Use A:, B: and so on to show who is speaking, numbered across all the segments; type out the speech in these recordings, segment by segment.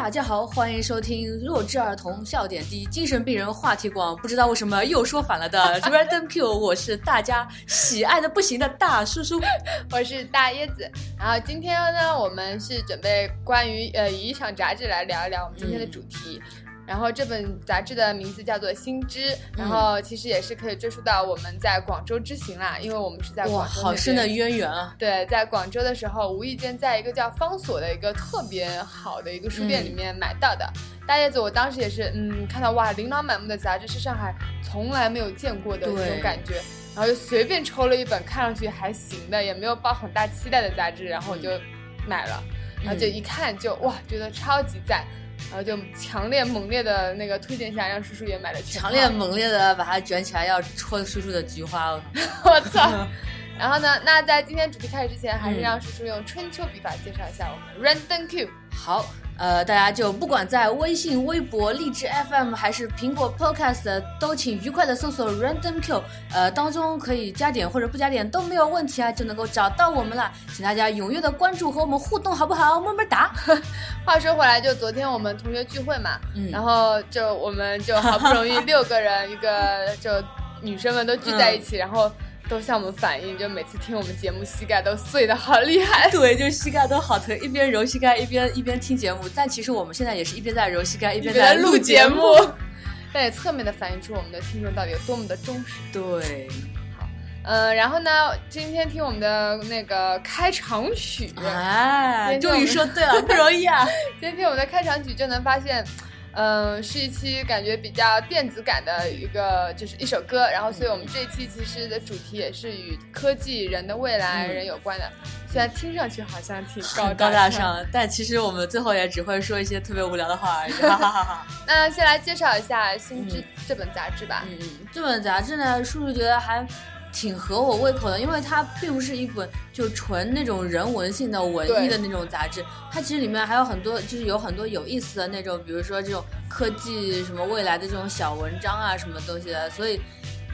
A: 大家好，欢迎收听弱智儿童笑点低、精神病人话题广。不知道为什么又说反了的 Random Q，我是大家喜爱的不行的大叔叔。
B: 我是大椰子。然后今天呢，我们是准备关于呃以一场杂志来聊一聊我们今天的主题。然后这本杂志的名字叫做《新知》，然后其实也是可以追溯到我们在广州之行啦，因为我们是在，广州那
A: 好深的渊源啊！
B: 对，在广州的时候，无意间在一个叫方所的一个特别好的一个书店里面买到的。大叶子，我当时也是，嗯，看到哇，琳琅满目的杂志是上海从来没有见过的那种感觉，然后就随便抽了一本看上去还行的，也没有抱很大期待的杂志，然后我就买了，然后就一看就哇，觉得超级赞。然后就强烈猛烈的那个推荐下，让叔叔也买了全。
A: 强烈猛烈的把它卷起来，要戳叔叔的菊花。
B: 我操！然后呢？那在今天主题开始之前，还是让叔叔用春秋笔法介绍一下我们 Random Q。
A: 好，呃，大家就不管在微信、微博、荔枝 FM 还是苹果 Podcast，都请愉快的搜索 Random Q，呃，当中可以加点或者不加点都没有问题啊，就能够找到我们了。请大家踊跃的关注和我们互动，好不好？么么哒。
B: 话说回来，就昨天我们同学聚会嘛，
A: 嗯
B: 然后就我们就好不容易 六个人，一个就女生们都聚在一起，然后都向我们反映，就每次听我们节目膝盖都碎的好厉害。
A: 对，就是膝盖都好疼，一边揉膝盖一边一边听节目。但其实我们现在也是一边在揉膝盖一边
B: 在
A: 录
B: 节
A: 目。
B: 但也侧面的反映出我们的听众到底有多么的忠实。
A: 对，
B: 呃，然后呢，今天听我们的那个开场曲，
A: 哎，终于说对了，不容易啊。
B: 今天听我们的开场曲就能发现，嗯、是一期感觉比较电子感的一个，就是一首歌。然后，所以我们这一期其实的主题也是与科技、人的未来、
A: 嗯
B: 人有关的。虽然听上去好像挺高
A: 高大
B: 上。
A: 但其实我们最后也只会说一些特别无聊的话而已。哈哈哈哈。
B: 那先来介绍一下《新知》
A: 嗯
B: 这本杂志吧。
A: 嗯嗯，这本杂志呢，叔叔觉得还挺合我胃口的，因为它并不是一本就纯那种人文性的文艺的那种杂志，它其实里面还有很多，就是有很多有意思的那种，比如说这种科技什么未来的这种小文章啊，什么东西的，所以。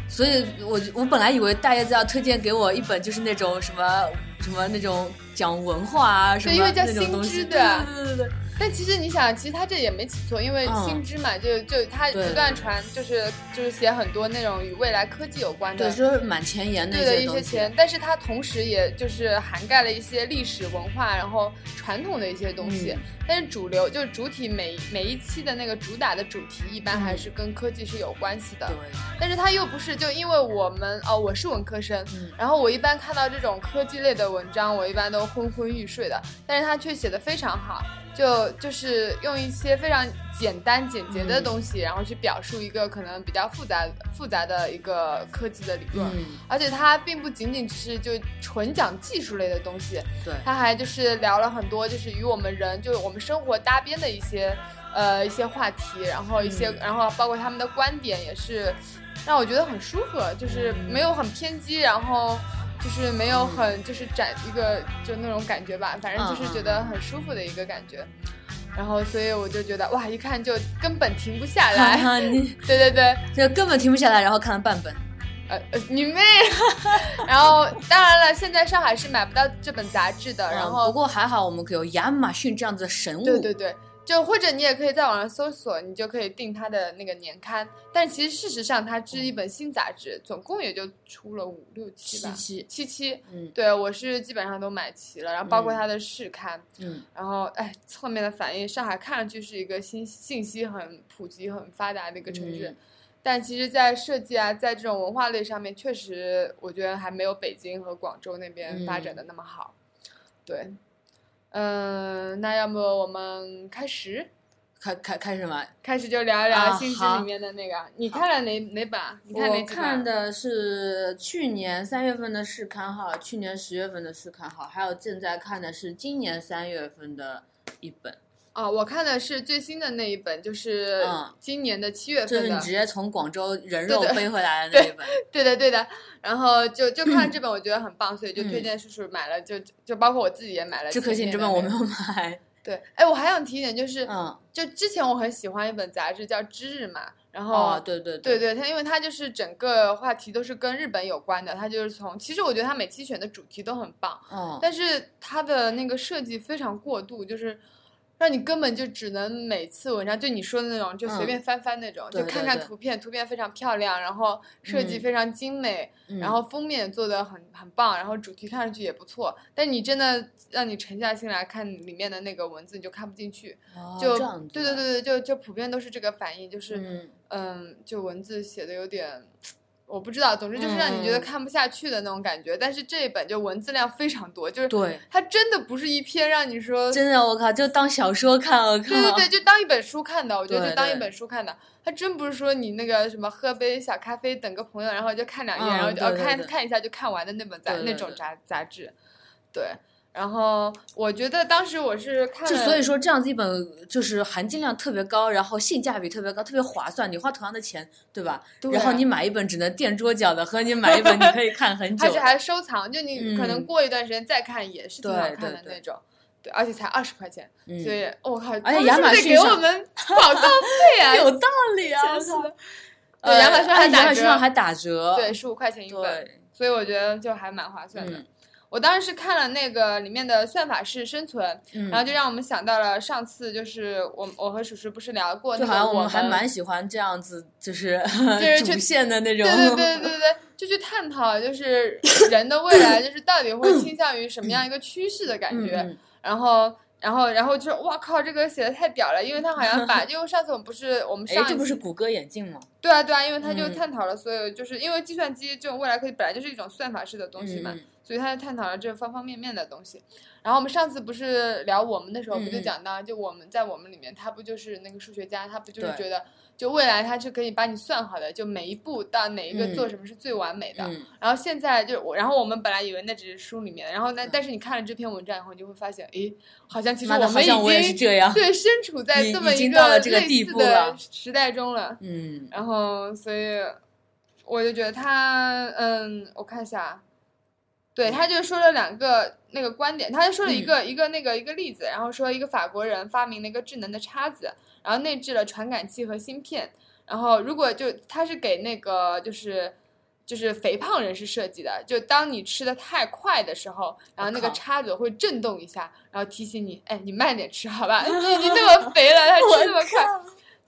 A: 所以我我本来以为大叶子要推荐给我一本就是那种什么什么那种讲文化啊什么那种东西，对
B: 的
A: 对对对对，
B: 但其实你想，其实他这也没起错，因为
A: 嗯
B: 新知嘛，就就他不断传，就是就是写很多那种与未来科技有关的
A: 对，就是蛮前沿的
B: 对的。一些钱，但是它同时也就是涵盖了一些历史文化，然后传统的一些东西。
A: 嗯
B: 但是主流就是主体每每一期的那个主打的主题，一般还是跟科技是有关系的。
A: 对，
B: 但是它又不是，就因为我们哦，我是文科生，
A: 嗯
B: 然后我一般看到这种科技类的文章，我一般都昏昏欲睡的。但是他却写的非常好，就就是用一些非常简单简洁的
A: 嗯
B: 东西，然后去表述一个可能比较复杂复杂的一个科技的理论。
A: 嗯，
B: 而且它并不仅仅只是就纯讲技术类的东西，
A: 对，
B: 它还就是聊了很多就是与我们人就是我们生活搭边的一些呃一些话题，然后一些、
A: 嗯
B: 然后包括他们的观点也是让我觉得很舒服，就是
A: 嗯
B: 没有很偏激，然后。就是没有很就是展一个就那种感觉吧，反正就是觉得很舒服的一个感觉，然后所以我就觉得哇，一看就根本停不下来。对对对，
A: 就根本停不下来，然后看了半本。
B: 呃呃，你妹！然后当然了，现在上海是买不到这本杂志的。然
A: 嗯
B: 后
A: 不过还好，我们有亚马逊这样子的神物。
B: 对对对，就或者你也可以在网上搜索，你就可以订它的那个年刊。但其实事实上，它是一本新杂志，总共也就出了五六期吧，
A: 七七
B: 七期。
A: 嗯
B: 对我是基本上都买齐了，然后包括
A: 嗯
B: 它的试刊，
A: 嗯
B: 然后哎，侧面的反映，上海看上去是一个信信息很普及、很发达的一个城市。
A: 嗯
B: 但其实，在设计啊，在这种文化类上面，确实我觉得还没有北京和广州那边发展的那么好。对，嗯，那要么我们开始，
A: 开开开始嘛？
B: 开始就聊一聊星
A: 矢
B: 里面的那个。你看了哪哪本啊？你看哪
A: 我？看的是去年三月份的试刊号，去年十月份的试刊号，还有正在看的是今年三月份的一本。
B: 哦，我看的是最新的那一本，就是
A: 嗯
B: 今年的七月份的。
A: 就是你直接从广州人肉背回来的 那一本。
B: 对的，对的。然后就就看这 本，我觉得很棒，所以就推荐叔叔买了，就就包括我自己也买了。
A: 只可惜你这本我没有。买。
B: 对，哎，我还想提一点，就是、
A: 嗯，
B: 就之前我很喜欢一本杂志叫《知日》嘛，然后、
A: 哦，对对
B: 对对，它因为它就是整个话题都是跟日本有关的，它就是从其实我觉得它每期选的主题都很棒，
A: 嗯，
B: 但是它的那个设计非常过度，就是让你根本就只能每次文章就你说的那种，就随便翻翻那种，就看看图片，图片非常漂亮，然后设计非常精美，然后封面做的很很棒，然后主题看上去也不错。但你真的让你沉下心来看里面的那个文字，你就看不进去。就对对对对，就就普遍都是这个反应，就是嗯，就文字写的有点。我不知道，总之就是让你觉得看不下去的那种感觉。但是这一本就文字量非常多，就是
A: 对
B: 它真的不是一篇让你说
A: 真的，我靠，就当小说看，我靠，
B: 对对对，就当一本书看的。我觉得就当一本书看的，它真不是说你那个什么喝杯小咖啡，等个朋友，然后就看两页，然后就看看一下就看完的那本杂那种杂杂志，对。然后我觉得当时我是看，
A: 就所以说这样子一本就是含金量特别高，然后性价比特别高，特别划算。你花同样的钱，对吧？然后你买一本只能垫桌角的，和你买一本你可以看很 久，
B: 而且还收藏，就你可能过一段时间再看也是挺好看的那种。对，而且才二十块钱，所以我靠，
A: 而且亚马逊
B: 给我们广告费啊，
A: 有道理啊！
B: 对，亚马逊还
A: 打折，还打折，
B: 对，十五块钱一本，所以我觉得就还蛮划算的。我当时是看了那个里面的算法式生存，然后就让我们想到了上次就是我我和叔叔不是聊过，
A: 就好像
B: 我
A: 们还蛮喜欢这样子，就是 就是
B: 主
A: 线的那种，
B: 对对对对对，就去探讨就是 人的未来就是到底会倾向于什么样一个趋势的感觉，然后。然后，然后就是：“哇靠，这个写的太屌了！因为他好像把，因为上次我们不是我们上，
A: 这不是谷歌眼镜吗？
B: 对啊，对啊，因为他就探讨了所有，就是因为计算机这种未来科技本来就是一种算法式的东西嘛，所以他就探讨了这方方面面的东西。然后我们上次不是聊我们的时候，不就讲到，就我们在我们里面，他不就是那个数学家，他不就是觉得。”就未来他是可以把你算好的，就每一步到哪一个做什么是最完美的。然后现在就我，然后我们本来以为那只是书里面，然后那但是你看了这篇文章以后，你就会发现，诶，好像其实我们已经对身处在这么一个类似的时代中了。
A: 嗯，
B: 然后所以我就觉得他，嗯，我看一下，对，他就说了两个那个观点，他就说了一个一个那个一个例子，然后说一个法国人发明了一个智能的叉子。然后内置了传感器和芯片，然后如果就他是给那个就是就是肥胖人士设计的，就当你吃的太快的时候，然后那个叉子会震动一下，然后提醒你，哎，你慢点吃，好吧？你已经那么肥了，还吃那么快，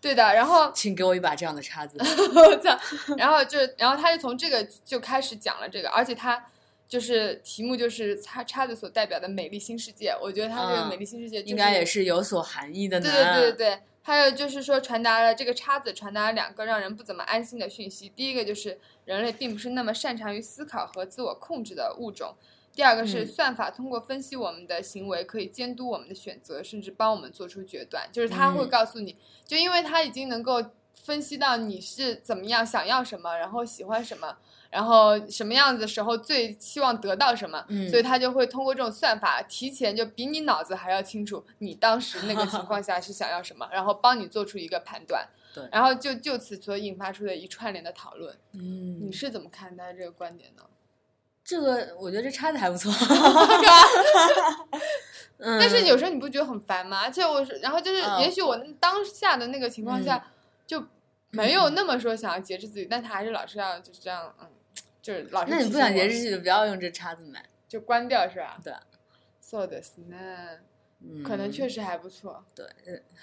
B: 对的。然后
A: 请给我一把这样的叉子，
B: 我操！然后就然后他就从这个就开始讲了这个，而且他就是题目就是叉叉子所代表的美丽新世界，我觉得它这个美丽新世界
A: 应该也是有所含义的
B: 呢。对对对对。还有就是说，传达了这个叉子传达了两个让人不怎么安心的讯息。第一个就是人类并不是那么擅长于思考和自我控制的物种。第二个是算法通过分析我们的行为，可以监督我们的选择，甚至帮我们做出决断。就是他会告诉你，就因为他已经能够分析到你是怎么样想要什么，然后喜欢什么。然后什么样子的时候最希望得到什么，所以他就会通过这种算法提前就比你脑子还要清楚你当时那个情况下是想要什么，然后帮你做出一个判断。
A: 对，
B: 然后就就此所引发出的一串联的讨论。
A: 嗯，
B: 你是怎么看待这个观点呢？
A: 这个我觉得这插的还不错。
B: 嗯，但是有时候你不觉得很烦吗？而且我是，然后就是，也许我当下的那个情况下就没有那么说想要节制自己，但他还是老是要就是这样，嗯。就是老是，
A: 那你不想节制自己就不要用这叉子买，
B: 就关掉是吧？
A: 对
B: ，so this 那可能确实还不错。
A: 对，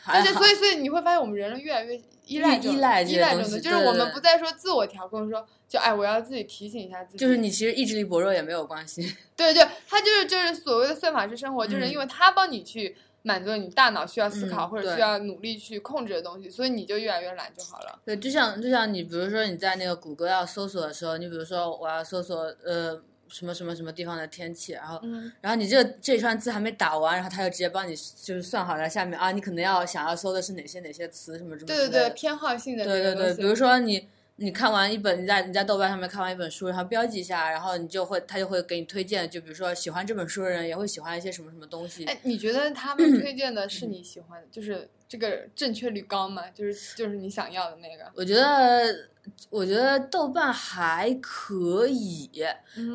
B: 而且所以所以你会发现我们人类越来越依赖依
A: 赖
B: 依赖这种
A: 的，
B: 就是我们不再说自我调控，说就哎我要自己提醒一下自己，
A: 就是你其实意志力薄弱也没有关系。
B: 对对，他就是就是所谓的算法式生活，就是因为他帮你去。满足你大脑需要思考或者需要努力去控制的东西，所以你就越来越懒就好了。
A: 对，就像就像你，比如说你在那个谷歌要搜索的时候，你比如说我要搜索呃什么什么什么地方的天气，然后然后你这这一串字还没打完，然后他就直接帮你就是算好了下面啊，你可能要想要搜的是哪些哪些词什么什么。
B: 对对对，偏好性的。
A: 对对对，比如说你。你看完一本，你在你在豆瓣上面看完一本书，然后标记一下，然后你就会他就会给你推荐，就比如说喜欢这本书的人也会喜欢一些什么什么东西。
B: 哎，你觉得他 们推荐的是你喜欢，就是这个正确率高吗？就是就是你想要的那个？
A: 我觉得我觉得豆瓣还可以。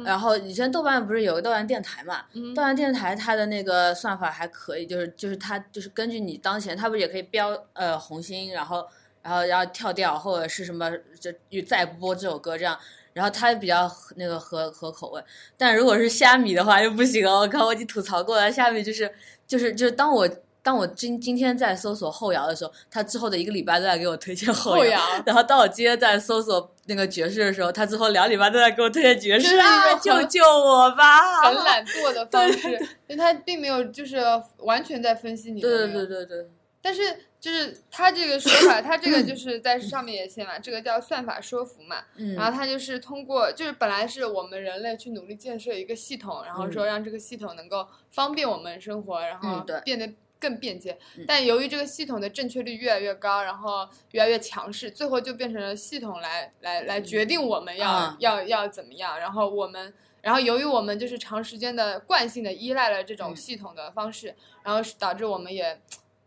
A: 然后以前豆瓣不是有个豆瓣电台嘛？豆瓣电台它的那个算法还可以，就是就是它就是根据你当前，它不是也可以标呃红心，然后。然后，然后跳掉或者是什么，就再不播这首歌这样。然后它比较那个合合口味，但如果是虾米的话就不行了。我靠，我已经吐槽过了，虾米就是就是就是当我。当我今今天在搜索后摇的时候，他之后的一个礼拜都在给我推荐后
B: 后摇
A: 然后当我今天在搜索那个爵士的时候，他之后两礼拜都在给我推荐爵士，救救我吧！
B: 很懒惰的 方式，因为他并没有就是完全在分析你
A: 对对对对对，
B: 但是就是他这个说法，他这个就是在上面也写嘛，这个叫算法说服嘛。
A: 嗯，
B: 然后他就是通过，就是本来是我们人类去努力建设一个系统，然后说让这个系统能够方便我们生活，然后变得更便捷。
A: 嗯
B: 但由于这个系统的正确率越来越高，然后越来越强势，最后就变成了系统来来来决定我们要、
A: 啊
B: 要要怎么样，然后我们。然后，由于我们就是长时间的惯性的依赖了这种
A: 嗯
B: 系统的方式，然后导致我们也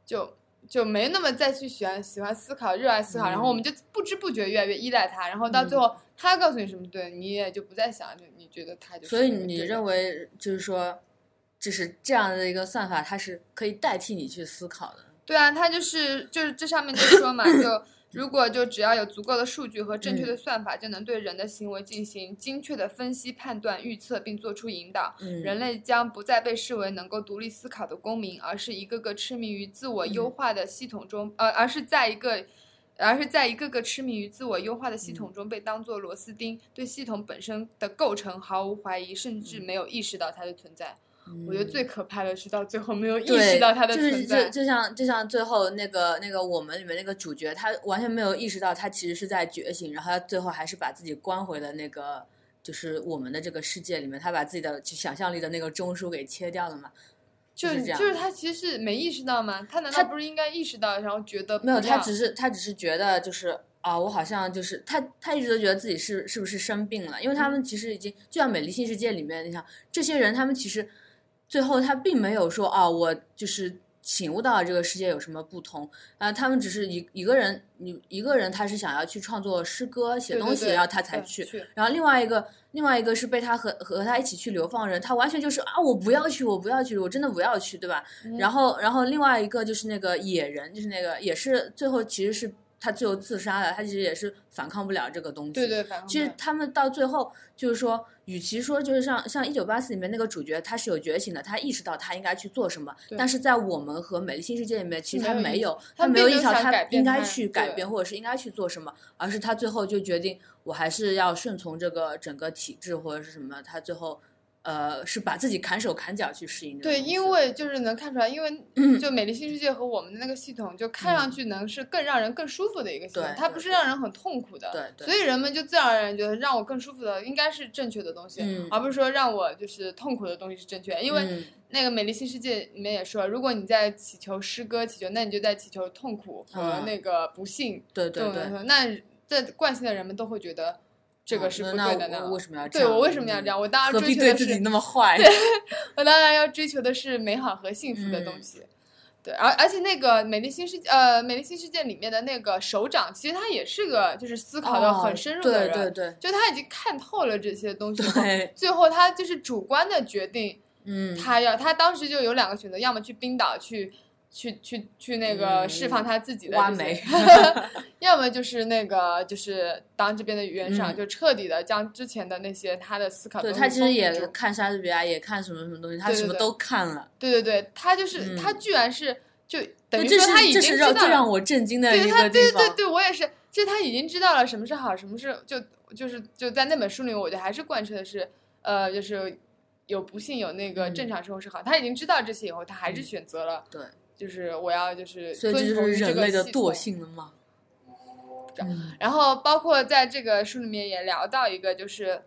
B: 就就没那么再去喜欢喜欢思考、热爱思考，然后我们就不知不觉越来越依赖他，然后到最后他告诉你什么对，你也就不再想，就你觉得他就是。
A: 所以你认为就是说，就是这样的一个算法，它是可以代替你去思考的。
B: 对啊，它就是就是这上面就说嘛，就如果就只要有足够的数据和正确
A: 嗯
B: 的算法，就能对人的行为进行精确的分析、判断、预测，并做出引导。
A: 嗯，
B: 人类将不再被视为能够独立思考的公民，而是一个个痴迷于自我优化的系统中，呃，而是在一个，而是在一个个痴迷于自我优化的系统中被当作螺丝钉，对系统本身的构成毫无怀疑，甚至没有意识到它的存在。我觉得最可怕的是到最后没有意识到他的
A: 就是
B: 存在。
A: 就就像就像最后那个那个我们里面那个主角，他完全没有意识到他其实是在觉醒，然后他最后还是把自己关回了那个就是我们的这个世界里面，他把自己的想象力的那个中枢给切掉了嘛。
B: 就是
A: 这样
B: 就是他其实是没意识到吗？他难道
A: 他
B: 不是应该意识到，然后觉得
A: 没有，他只是他只是觉得就是啊，我好像就是他他一直都觉得自己是是不是生病了，因为他们其实已经就像《美丽新世界》里面，你想这些人，他们其实最后他并没有说啊，我就是醒悟到了这个世界有什么不同啊，他们只是一一个人，你一个人他是想要去创作诗歌、写东西，
B: 对对对
A: 然后他才去。然后另外一个，另外一个是被他和和他一起去流放人，他完全就是啊，我不要去，我不要去，我真的不要去，对吧？
B: 嗯
A: 然后，然后另外一个就是那个野人，就是那个也是最后其实是他最后自杀了，他其实也是反抗不了这个东西。
B: 对对，
A: 其实他们到最后就是说，与其说就是像像《一九八四》里面那个主角，他是有觉醒的，他意识到他应该去做什么，但是在我们和《美丽新世界》里面，其实他
B: 没有他
A: 没有意识到他应该去改变，或者是应该去做什么，而是他最后就决定，我还是要顺从这个整个体制或者是什么，他最后。呃，是把自己砍手砍脚去适应这个
B: 对，因为就是能看出来，因为就美丽新世界和我们的那个系统，就看上去能是更让人更舒服的一个系统
A: 对，
B: 它不是让人很痛苦的。
A: 对对
B: 所以人们就自然而然觉得让我更舒服的应该是正确的东西，
A: 嗯
B: 而不是说让我就是痛苦的东西是正确。因为
A: 嗯
B: 那个美丽新世界里面也说，如果你在祈求诗歌祈求，那你就在祈求痛苦和
A: 嗯
B: 那个不幸。
A: 对对对
B: 那这惯性的人们都会觉得这个是不对的呢。
A: 那我为什么要这样？
B: 对我为什么要这样？我当然
A: 何
B: 追求的是
A: 自己那么坏？
B: 我当然要追求的是美好和幸福的东
A: 嗯
B: 西。对，而而且那个美丽新世界，呃，美丽新世界里面的那个首长，其实他也是个就是思考的很深入的人，
A: 哦对对对
B: 就他已经看透了这些东西后，
A: 对，
B: 最后他就是主观的决定，
A: 嗯，
B: 他要他当时就有两个选择，要么去冰岛去。去去去那个
A: 嗯
B: 释放他自己的
A: 挖
B: 这些
A: 煤
B: 要么就是那个就是当这边的元首，
A: 嗯
B: 就彻底的将之前的那些他的思考
A: 对他其实也看莎士比亚，也看什么什么东西，他什么都看了。
B: 对对对，他就是、
A: 嗯
B: 他居然是就等于说他已经知道
A: 让我震惊的
B: 对他
A: 一个地方。
B: 对对对，我也是，就是他已经知道了什么是好，什么是就就是就在那本书里，我觉得还是贯彻的是呃，就是有不幸有那个
A: 嗯
B: 正常生活是好，他已经知道这些以后，他还是选择了，
A: 对，
B: 就是我要就是
A: 所以这
B: 遵从于这个系
A: 类的惰性了吗？嗯
B: 然后包括在这个书里面也聊到一个，就是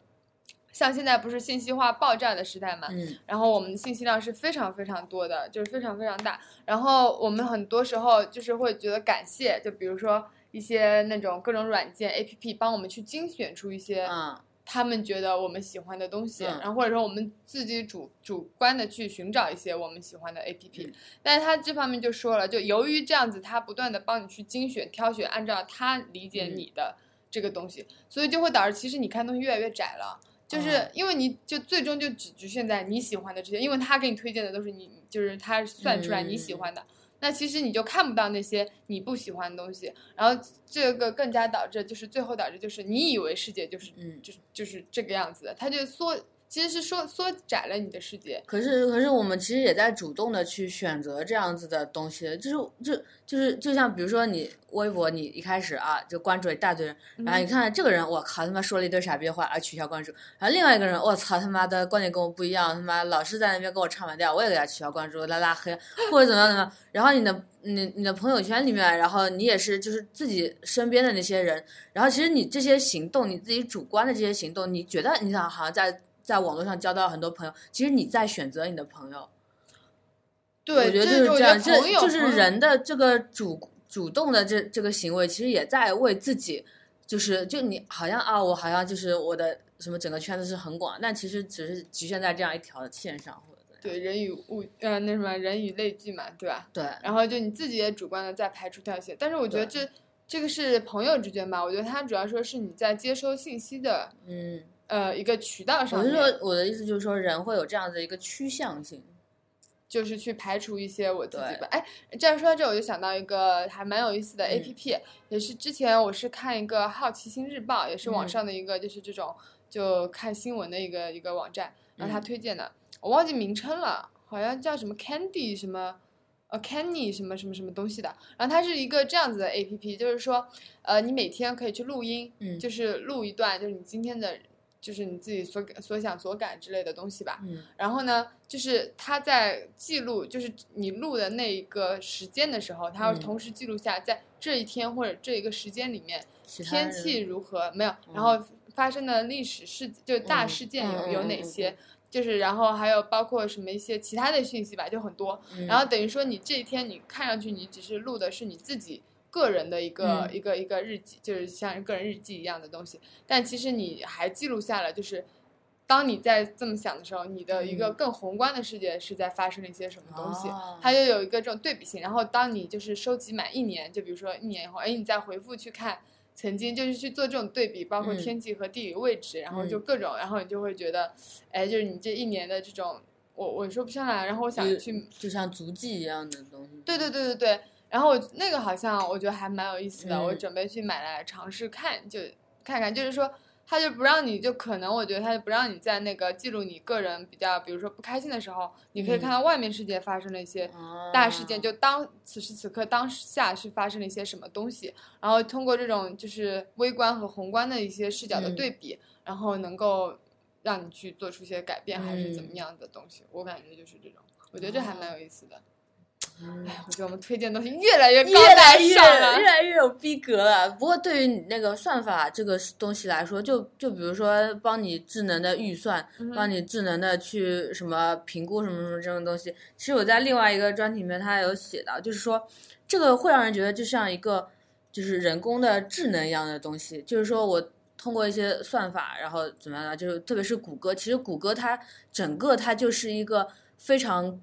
B: 像现在不是信息化爆炸的时代嘛，
A: 嗯
B: 然后我们的信息量是非常非常多的，就是非常非常大。然后我们很多时候就是会觉得感谢，就比如说一些那种各种软件 APP 帮我们去精选出一些
A: 嗯
B: 他们觉得我们喜欢的东西，
A: 嗯。
B: 然后或者说我们自己主主观的去寻找一些我们喜欢的 APP，、
A: 嗯。
B: 但是他这方面就说了，就由于这样子，他不断的帮你去精选、挑选，按照他理解
A: 嗯。
B: 你的这个东西，所以就会导致其实你看东西越来越窄了。就是
A: 哦
B: 因为你就最终就只局限在你喜欢的这些，因为他给你推荐的都是你就是他算出来你喜欢的，那其实你就看不到那些你不喜欢的东西，然后这个更加导致就是最后导致就是你以为世界就是
A: 嗯
B: 就是就是这个样子的，它就缩。其其实是缩缩窄了你的世界。
A: 可是，可是我们其实也在主动的去选择这样子的东西，就是就就是就像比如说你微博，你一开始啊就关注一大堆人，然后你看这个人，我靠他妈说了一堆傻逼话啊取消关注，然后另外一个人，我操他妈的观点跟我不一样，他妈老是在那边跟我唱反调，我也给他取消关注，拉拉黑或者怎么样怎么样，然后你的你你的朋友圈里面，然后你也是就是自己身边的那些人，然后其实你这些行动，你自己主观的这些行动，你觉得你想好像在。在网络上交到很多朋友，其实你在选择你的朋友。
B: 对，
A: 我觉得就是这样，这就是人的这个主主动的这这个行为，其实也在为自己，就是就你好像啊，我好像就是我的什么整个圈子是很广，但其实只是局限在这样一条线上，
B: 对人与物呃那什么人与类聚嘛，对吧？
A: 对。
B: 然后就你自己也主观的在排除掉一些，但是我觉得这这个是朋友之间吧，我觉得他主要说是你在接收信息的，
A: 嗯。
B: 呃，一个渠道上，
A: 我是说，我的意思就是说，人会有这样的一个趋向性，
B: 就是去排除一些我自己的。哎，这样说到这，我就想到一个还蛮有意思的 A P P，也是之前我是看一个《好奇心日报》，也是网上的一个就是这种就看新闻的一个一个网站，然后他推荐的，我忘记名称了，好像叫什么 Candy 什么，呃 Candy 什么什么什么东西的。然后它是一个这样子的 A P P，就是说，呃，你每天可以去录音，就是录一段，就是你今天的。就是你自己所感、所想、所感之类的东西吧。
A: 嗯。
B: 然后呢，就是他在记录，就是你录的那一个时间的时候，他会同时记录下在这一天或者这一个时间里面天气如何，没有，然后发生的历史事，就大事件有有哪些，就是然后还有包括什么一些其他的讯息吧，就很多。然后等于说你这一天你看上去你只是录的是你自己。个人的一个一个一个日记，就是像个人日记一样的东西，但其实你还记录下了，就是当你在这么想的时候，你的一个更宏观的世界是在发生了一些什么东西，它就有一个这种对比性。然后当你就是收集满一年，就比如说一年以后，哎，你再回复去看曾经，就是去做这种对比，包括天气和地理位置，然后就各种，然后你就会觉得，哎，就是你这一年的这种，我我说不上来，然后我想去，
A: 就像足迹一样的东西。
B: 对对对对对。然后我那个好像我觉得还蛮有意思的，我准备去买来尝试看，就看看，就是说他就不让你就可能我觉得他就不让你在那个记录你个人比较，比如说不开心的时候，你可以看到外面世界发生了一些大事件，就当此时此刻当下是发生了一些什么东西，然后通过这种就是微观和宏观的一些视角的对比，然后能够让你去做出一些改变还是怎么样的东西，我感觉就是这种，我觉得这还蛮有意思的。哎，我觉得我们推荐东西越来越高大上了，
A: 越来越有逼格了。不过对于你那个算法这个东西来说，就就比如说帮你智能的预算，帮你智能的去什么评估什么什么这种东西，其实我在另外一个专题里面它有写到，就是说这个会让人觉得就像一个就是人工的智能一样的东西，就是说我通过一些算法，然后怎么样呢，就是特别是谷歌，其实谷歌它整个它就是一个非常。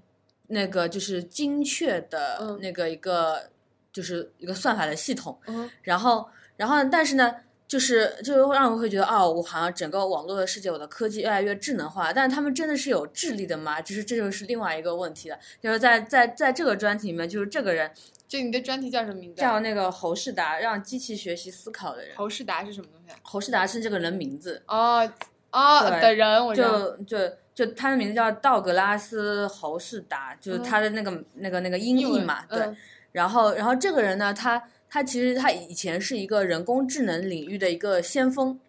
A: 那个就是精确的那个一个，就是一个算法的系统。然后，然后，但是呢，就是就让我会觉得，哦，我好像整个网络的世界，我的科技越来越智能化。但是他们真的是有智力的吗？就是这就是另外一个问题了。就是在在在这个专题里面，就是这个人，
B: 就你的专题叫什么名字？
A: 叫那个侯世达，让机器学习思考的人。
B: 侯世达是什么东西？
A: 侯世达是这个人名字。
B: 哦哦的人，我
A: 就就。就他的名字叫道格拉斯·侯世达，就是他的那个那个那个音译嘛，对。然后，然后这个人呢，他他其实他以前是一个人工智能领域的一个先锋，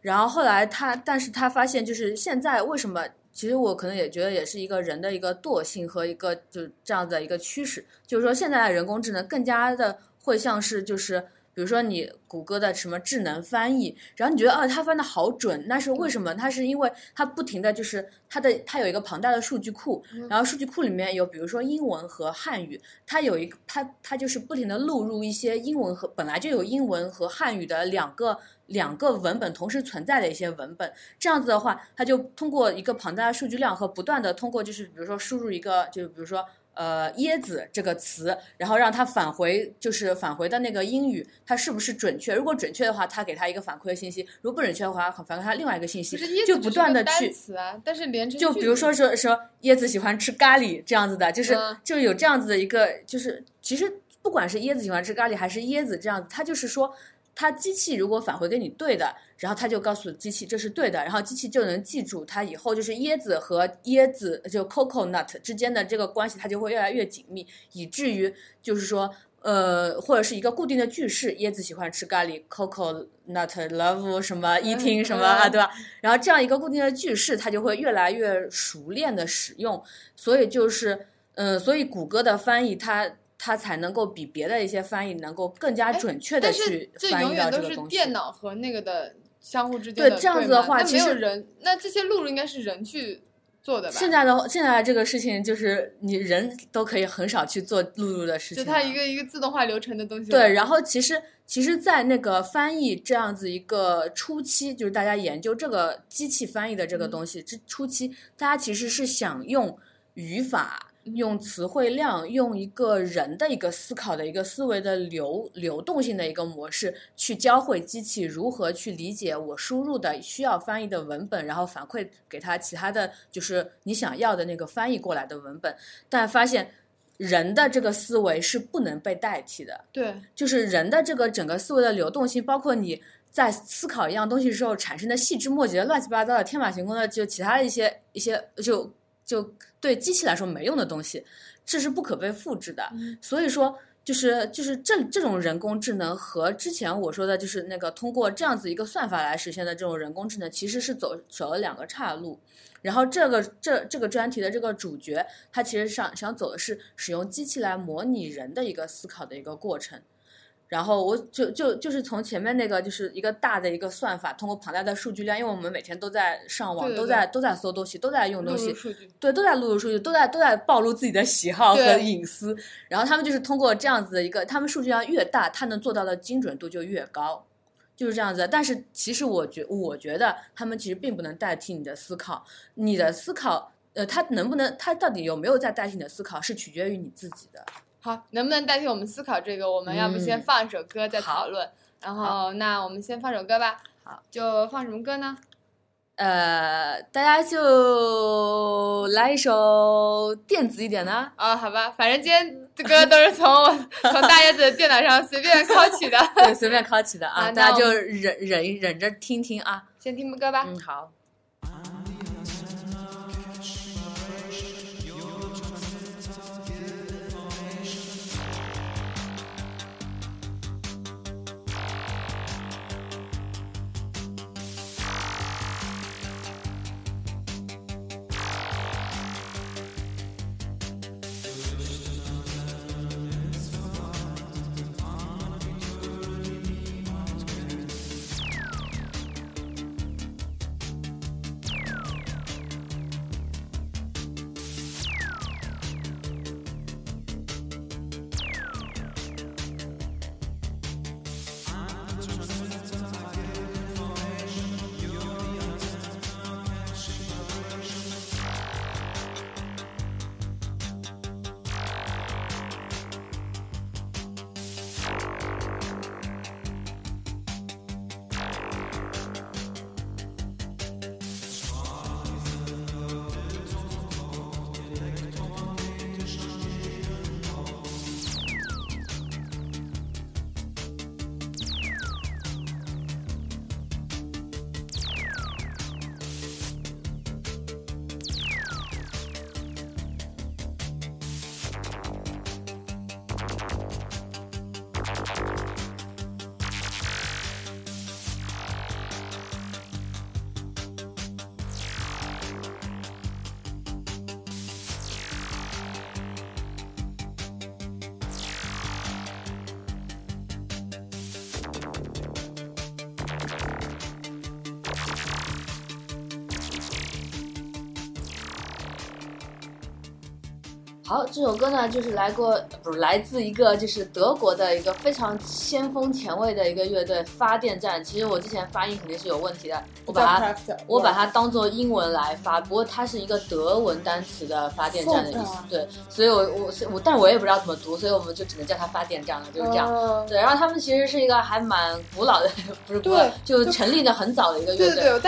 A: 然后后来他，但是他发现就是现在为什么？其实我可能也觉得也是一个人的一个惰性和一个就这样的一个趋势，就是说现在的人工智能更加的会像是就是。比如说你谷歌的什么智能翻译，然后你觉得啊，它翻的好准，那是为什么？它是因为它不停的就是它的它有一个庞大的数据库，然后数据库里面有比如说英文和汉语，它有一个它它就是不停的录入一些英文和本来就有英文和汉语的两个两个文本同时存在的一些文本，这样子的话，它就通过一个庞大的数据量和不断的通过就是比如说输入一个就比如说。呃，椰子这个词，然后让他返回，就是返回的那个英语，它是不是准确？如果准确的话，他给他一个反馈的信息；如果不准确的话，反馈他另外一个信息。就不断的去。
B: 词啊，但是连成。
A: 就比如说说说椰子喜欢吃咖喱这样子的，就是就有这样子的一个，就是其实不管是椰子喜欢吃咖喱还是椰子这样子，它就是说它机器如果返回给你对的，然后它就告诉机器这是对的，然后机器就能记住它以后就是椰子和椰子就 coconut 之间的这个关系，它就会越来越紧密，以至于就是说。呃，或者是一个固定的句式，椰子喜欢吃咖喱，coconut love 什么 eating 什么啊，对吧？然后这样一个固定的句式，它就会越来越熟练的使用。所以就是，嗯，所以谷歌的翻译，它它才能够比别的一些翻译能够更加准确的去翻译到这个东西。这永
B: 远都是电脑和那个的相互之间
A: 的对这样子的话，
B: 其实人，那这些录入应该是人去。做的吧。
A: 现在的现在这个事情就是你人都可以很少去做录入的事情，
B: 就它一个一个自动化流程的东西。
A: 对，然后其实其实，在那个翻译这样子一个初期，就是大家研究这个机器翻译的这个东西，这初期大家其实是想用语法。用词汇量，用一个人的一个思考的一个思维的流流动性的一个模式，去教会机器如何去理解我输入的需要翻译的文本，然后反馈给他其他的就是你想要的那个翻译过来的文本。但发现人的这个思维是不能被代替的。
B: 对，
A: 就是人的这个整个思维的流动性，包括你在思考一样东西时候产生的细枝末节乱七八糟的天马行空的，就其他的一些一些就。就对机器来说没用的东西，这是不可被复制的。所以说，就是就是这这种人工智能和之前我说的，就是那个通过这样子一个算法来实现的这种人工智能，其实是走走了两个岔路。然后这个这这个专题的这个主角，他其实想想走的是使用机器来模拟人的一个思考的一个过程。然后我就就就是从前面那个就是一个大的一个算法，通过庞大的数据量，因为我们每天都在上网，都在都在搜东西，都在用东西，对，都在录入数据，都在都在暴露自己的喜好和隐私。然后他们就是通过这样子的一个，他们数据量越大，他能做到的精准度就越高，就是这样子。但是其实我觉我觉得他们其实并不能代替你的思考，你的思考，呃，他能不能，他到底有没有在代替你的思考，是取决于你自己的。
B: 好，能不能代替我们思考这个？我们要不先放一首歌再讨论。然后，那我们先放首歌吧。
A: 好，
B: 就放什么歌呢？
A: 呃，大家就来一首电子一点的。
B: 啊，好吧，反正今天这歌都是从我 从大叶子的电脑上随便拷取的。
A: 对，随便拷取的啊，大家就忍忍忍着听听啊。
B: 先听歌吧。
A: 嗯，好。好，这首歌呢，就是来过，不是来自一个就是德国的一个非常先锋前卫的一个乐队发电站。其实我之前发音肯定是有问题的，我把它我把它当做英文来发，不过它是一个德文单词的发电站的意思。对，所以我我我，但我也不知道怎么读，所以我们就只能叫它发电站了，就是这样。对，然后他们其实是一个还蛮古老的，不是古老，就成立的很早的一个乐队，
B: 对对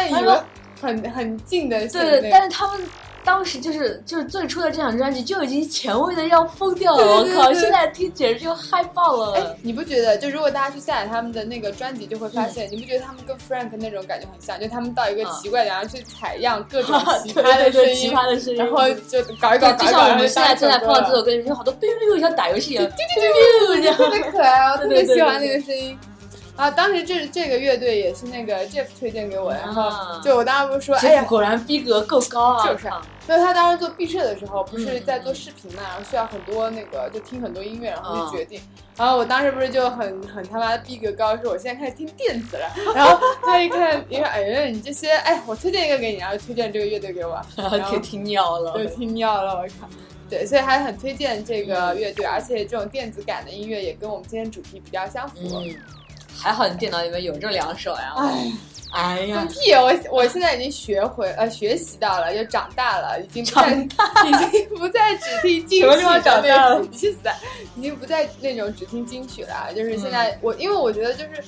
B: 很很近的，
A: 对对，但是他们。当时就是就是最初的这张专辑就已经前卫的要疯掉了，我靠！现在听简直就嗨爆了。
B: 哎，你不觉得？就如果大家去下载他们的那个专辑，就会发现，你不觉得他们跟 Frank 那种感觉很像？就他们到一个奇怪的，然后去采样各种奇葩的声
A: 音，奇葩的声音，
B: 然后就搞一搞，
A: 就像我们现在正在放这首歌，有好多 biu biu 像打游戏一样，biu
B: biu biu，特别可爱，我特别喜欢那个声音。啊，当时这这个乐队也是那个 Jeff 推荐给我，然后就我当时不是说，哎呀，
A: 果然逼格够高
B: 啊，就是。因为他当时做毕设的时候，不是在做视频嘛，然后需要很多那个，就听很多音乐，然后就决定。然后我当时不是就很很他妈逼格高，说我现在开始听电子了。然后他一看，一看，哎呀，你这些，哎，我推荐一个给你，然后推荐这个乐队给我，
A: 然后就听尿了，
B: 就听尿了，我靠。对，所以还很推荐这个乐队，而且这种电子感的音乐也跟我们今天主题比较相符。
A: 还好你电脑里面有这两首呀！
B: 哎，
A: 哎呀，
B: 放屁！我我现在已经学会呃学习到了，就长大了，已经
A: 长大，
B: 已经不再只听金曲
A: 了。长大了，
B: 去死！已经不再那种只听金曲了。就是现在我，因为我觉得就是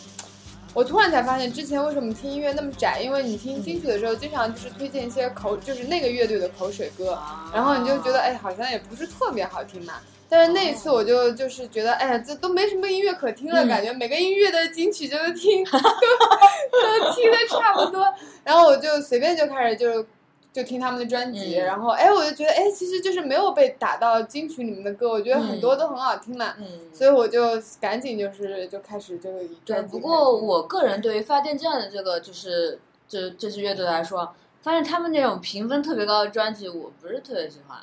B: 我突然才发现，之前为什么听音乐那么窄？因为你听金曲的时候，经常就是推荐一些口，就是那个乐队的口水歌，然后你就觉得哎，好像也不是特别好听嘛。但是那一次我就就是觉得，哎呀，这都没什么音乐可听了，感觉每个音乐的金曲就是听，都都听的差不多。然后我就随便就开始就就听他们的专辑，然后哎，我就觉得哎，其实就是没有被打到金曲里面的歌，我觉得很多都很好听嘛。嗯。所以我就赶紧就是就开始就以专辑。
A: 不过我个人对于发电站的这个就是这这支乐队来说，发现他们那种评分特别高的专辑，我不是特别喜欢。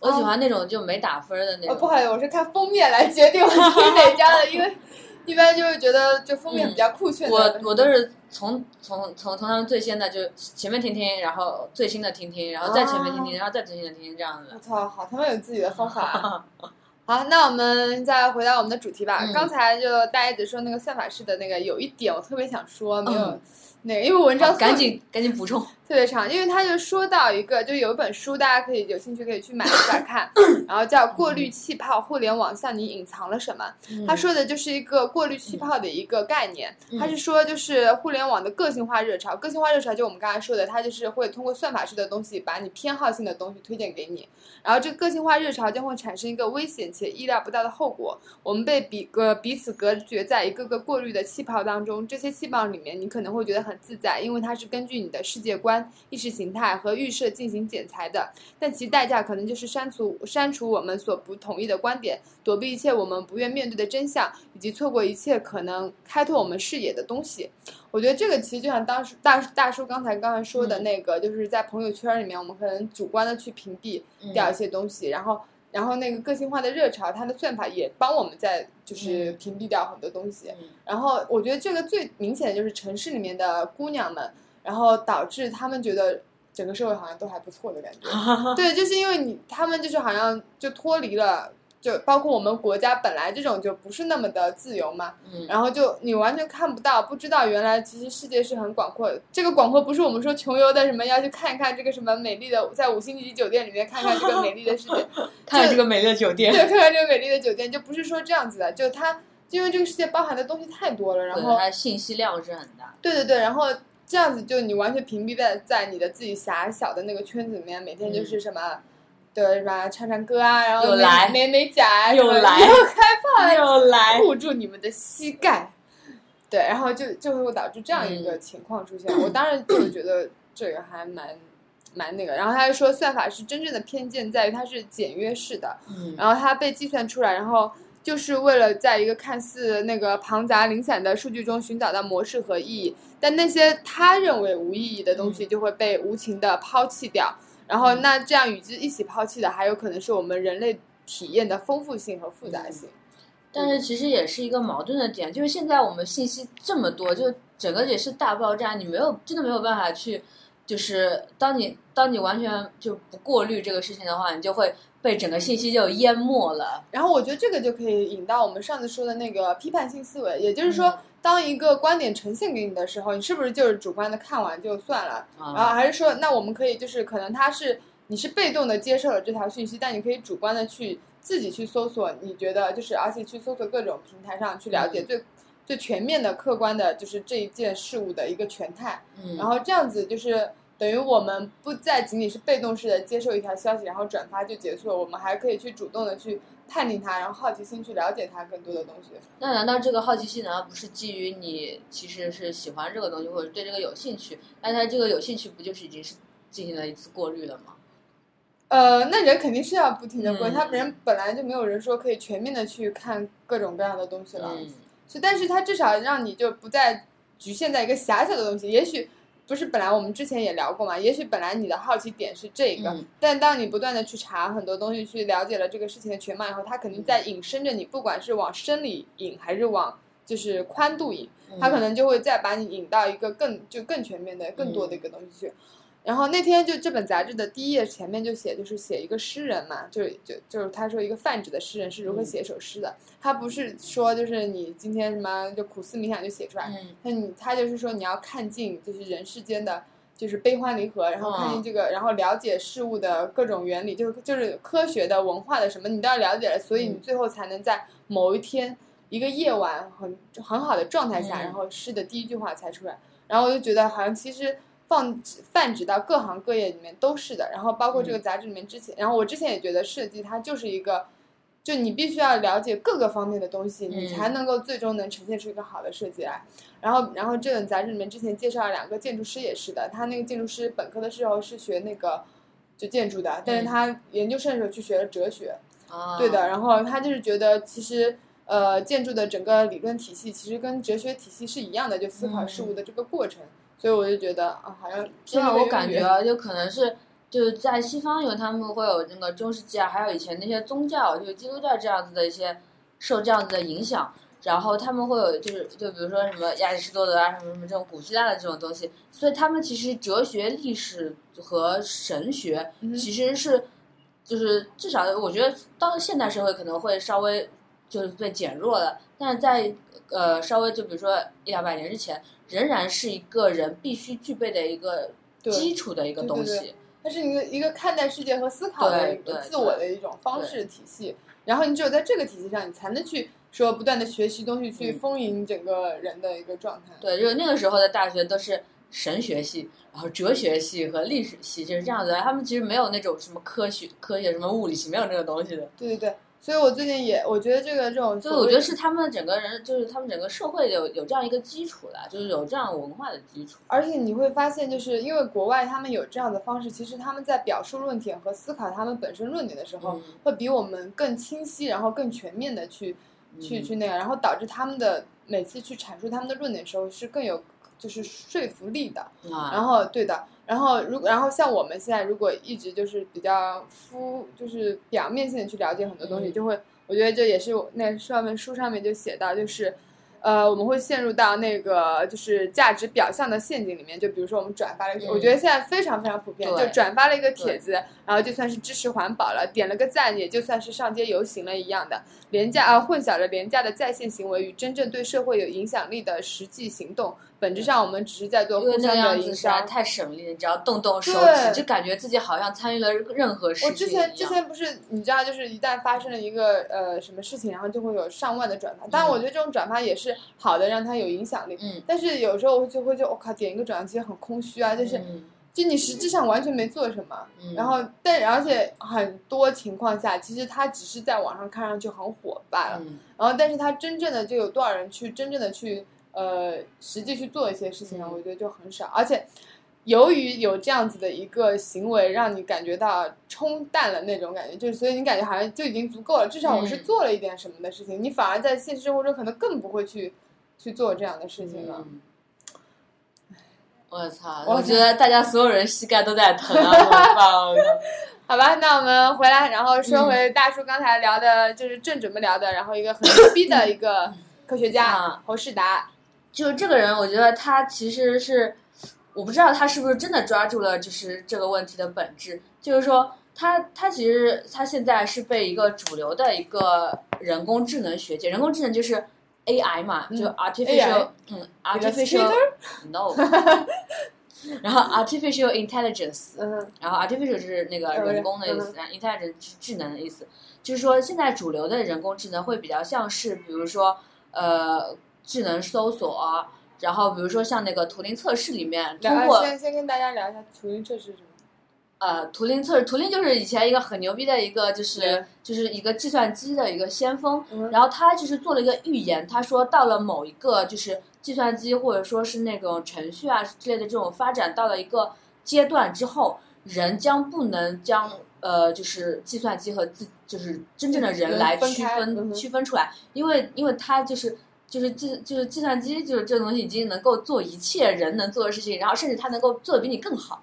A: 我喜欢那种就没打分的那种。
B: 不好意思，我是看封面来决定我听哪家的，因为 一般就是觉得就封面比较酷炫。
A: 我我都是从从从从他们最先的就前面听听，然后最新的听听，然后再前面听听，然后再最新的听听这样子。
B: 我操，好，他们有自己的方法。好，那我们再回到我们的主题吧。刚才就大家一直说那个算法式的那个，有一点我特别想说，没有。那个，因为文章
A: 赶紧赶紧补充，
B: 特别长，因为他就说到一个，就有一本书，大家可以有兴趣可以去买一下 看，然后叫《过滤气泡：互联网向你隐藏了什么》。他说的就是一个过滤气泡的一个概念，他是说就是互联网的个性化热潮，个性化热潮就我们刚才说的，它就是会通过算法式的东西把你偏好性的东西推荐给你，然后这个个性化热潮将会产生一个危险且意料不到的后果，我们被彼隔彼此隔绝在一个个过滤的气泡当中，这些气泡里面你可能会觉得很。自在，因为它是根据你的世界观、意识形态和预设进行剪裁的，但其代价可能就是删除删除我们所不同意的观点，躲避一切我们不愿面对的真相，以及错过一切可能开拓我们视野的东西。我觉得这个其实就像当时大大叔刚才刚才说的那个，就是在朋友圈里面，我们可能主观的去屏蔽掉一些东西，然后。然后那个个性化的热潮，它的算法也帮我们在就是屏蔽掉很多东西。然后我觉得这个最明显的就是城市里面的姑娘们，然后导致他们觉得整个社会好像都还不错的感觉。对，就是因为你他们就是好像就脱离了。就包括我们国家本来这种就不是那么的自由嘛，然后就你完全看不到，不知道原来其实世界是很广阔的。这个广阔不是我们说穷游的什么要去看一看这个什么美丽的，在五星级酒店里面看看这个美丽的世界，
A: 看看这个美丽的酒店，
B: 对，看看这个美丽的酒店，就不是说这样子的，就它因为这个世界包含的东西太多了，然后
A: 它信息量是很大。
B: 对对对，然后这样子就你完全屏蔽在在你的自己狭小的那个圈子里面，每天就是什么。对吧？唱唱歌啊，然后美美甲啊，
A: 又来
B: 又开放，
A: 又来
B: 护住你们的膝盖。对，然后就就会导致这样一个情况出现。我当然就觉得这个还蛮蛮那个。然后他就说，算法是真正的偏见在于它是简约式的，然后它被计算出来，然后就是为了在一个看似那个庞杂零散的数据中寻找到模式和意义。但那些他认为无意义的东西就会被无情的抛弃掉。然后，那这样与之一起抛弃的，还有可能是我们人类体验的丰富性和复杂性。
A: 但是，其实也是一个矛盾的点，就是现在我们信息这么多，就整个也是大爆炸，你没有真的没有办法去，就是当你当你完全就不过滤这个事情的话，你就会被整个信息就淹没了。
B: 然后，我觉得这个就可以引到我们上次说的那个批判性思维，也就是说。当一个观点呈现给你的时候，你是不是就是主观的看完就算了？然后还是说，那我们可以就是可能他是你是被动的接受了这条讯息，但你可以主观的去自己去搜索，你觉得就是而且去搜索各种平台上去了解最最全面的客观的，就是这一件事物的一个全态。嗯然后这样子就是等于我们不再仅仅是被动式的接受一条消息，然后转发就结束了，我们还可以去主动的去探听它，然后好奇心去了解它更多的东西。
A: 那难道这个好奇心难道不是基于你其实是喜欢这个东西或者对这个有兴趣？那它这个有兴趣不就是已经是进行了一次过滤了吗？
B: 呃，那人肯定是要不停的过，
A: 嗯
B: 他人本来就没有人说可以全面的去看各种各样的东西了。
A: 嗯
B: 是，但是它至少让你就不再局限在一个狭小的东西。也许不是本来我们之前也聊过嘛，也许本来你的好奇点是这个，
A: 嗯
B: 但当你不断的去查很多东西，去了解了这个事情的全貌以后，它肯定在引申着你，不管是往深里引还是往就是宽度引，它可能就会再把你引到一个更就更全面的、更多的一个东西去。然后那天就这本杂志的第一页前面就写，就是写一个诗人嘛，就是就就是他说一个泛指的诗人是如何写一首诗的。他不是说就是你今天什么就苦思冥想就写出来，
A: 嗯
B: 那你他就是说你要看尽就是人世间的。就是悲欢离合，然后看见这个，然后了解事物的各种原理，就是就是科学的、文化的什么，你都要了解了，所以你
A: 嗯
B: 最后才能在某一天一个夜晚很很好的状态下，
A: 嗯
B: 然后诗的第一句话才出来。然后我就觉得好像其实放泛指到各行各业里面都是的，然后包括这个杂志里面之前，然后我之前也觉得设计它就是一个，就你必须要了解各个方面的东西，你
A: 嗯
B: 才能够最终能呈现出一个好的设计来。然后，然后这本杂志里面之前介绍了两个建筑师也是的，他那个建筑师本科的时候是学那个就建筑的，但是
A: 嗯
B: 他研究生的时候去学了哲学。
A: 啊，
B: 对的，然后他就是觉得其实呃建筑的整个理论体系其实跟哲学体系是一样的，就思考事物的这个过程。所以我就觉得啊，好像
A: 对啊，我感觉就可能是就是在西方，因为他们会有那个中世纪啊，还有以前那些宗教，就是基督教这样子的一些受这样子的影响，然后他们会有就是就比如说什么亚里士多德啊，什么什么这种古希腊的这种东西，所以他们其实哲学、历史和神学
B: 嗯
A: 其实是就是至少我觉得到了现代社会可能会稍微就是被减弱了，但是在呃稍微就比如说一两百年之前，仍然是一个人必须具备的一个基础的一个东西。
B: 它是一个一个看待世界和思考的一个自我的一种方式体系。然后你只有在这个体系上，你才能去说不断的学习东西，去
A: 嗯
B: 丰盈整个人的一个状态。
A: 对，就是那个时候的大学都是神学系，然后哲学系和历史系就是这样子的。他们其实没有那种什么科学、科学什么物理系，没有这个东西的。
B: 对对对，所以我最近也我觉得这个这种所谓，
A: 所以我觉得是他们整个人，就是他们整个社会有有这样一个基础的，就是有这样文化的基础。
B: 而且你会发现，就是因为国外他们有这样的方式，其实他们在表述论点和思考他们本身论点的时候，
A: 嗯
B: 会比我们更清晰，然后更全面的去去
A: 嗯
B: 去那个，然后导致他们的每次去阐述他们的论点的时候是更有就是说服力的。
A: 啊，
B: 然后对的，然后如然后像我们现在如果一直就是比较肤就是表面性的去了解很多东西，
A: 嗯
B: 就会我觉得这也是那上面书上面就写到，就是呃我们会陷入到那个就是价值表象的陷阱里面。就比如说我们转发了一个，
A: 嗯
B: 我觉得现在非常非常普遍，就转发了一个帖子，然后就算是支持环保了，点了个赞，也就算是上街游行了一样的。廉价啊，混淆了廉价的在线行为与真正对社会有影响力的实际行动。本质上，我们只是在做互相的营
A: 样子实在
B: 销。
A: 太省力了，你只要动动手指，就感觉自己好像参与了任何事情
B: 我之前之前不是你知道，就是一旦发生了一个呃什么事情，然后就会有上万的转发。当然，我觉得这种转发也是好的，让它有影响力。
A: 嗯，
B: 但是有时候我就会就我靠，点一个转发其实很空虚啊，就是
A: 嗯
B: 就你实际上完全没做什么。
A: 嗯
B: 然后，但而且很多情况下，其实它只是在网上看上去很火罢了。
A: 嗯
B: 然后，但是它真正的就有多少人去真正的去呃实际去做一些事情呢？
A: 嗯
B: 我觉得就很少。而且，由于有这样子的一个行为，让你感觉到冲淡了那种感觉，就是所以你感觉好像就已经足够了。至少我是
A: 嗯
B: 做了一点什么的事情，你反而在现实生活中可能更不会去去做这样的事情了。
A: 嗯 我操！
B: 我
A: 我觉得大家所有人膝盖都在疼啊！我 靠！
B: 好吧，那我们回来，然后说
A: 嗯
B: 回大叔刚才聊的，就是正准备聊的，然后一个很牛逼的一个科学家
A: 啊
B: 侯世达。
A: 就这个人，我觉得他其实是，我不知道他是不是真的抓住了就是这个问题的本质，就是说他他其实他现在是被一个主流的一个人工智能学界，人工智能就是 AI 嘛，
B: 嗯
A: 就 artificial，嗯 artificial no，然后 artificial intelligence，
B: 嗯
A: 然后 artificial 就是那个
B: 嗯
A: 人工的意思，然后 intelligence 是智能的意思，就是说现在主流的人工智能会比较像是，比如说呃智能搜索啊，然后比如说像那个图灵测试里面，通过
B: 先先跟大家聊一下图灵测试是什么。
A: 呃，图灵测试，图灵就是以前一个很牛逼的一个，就是就是一个计算机的一个先锋。然后他就是做了一个预言，他说到了某一个就是计算机或者说是那种程序啊之类的这种发展到了一个阶段之后，人将不能将呃就是计算机和自就是真正的人来区分区分出来，因为因为他就是就是计就是计算机就是这个东西已经能够做一切人能做的事情，然后甚至它能够做的比你更好，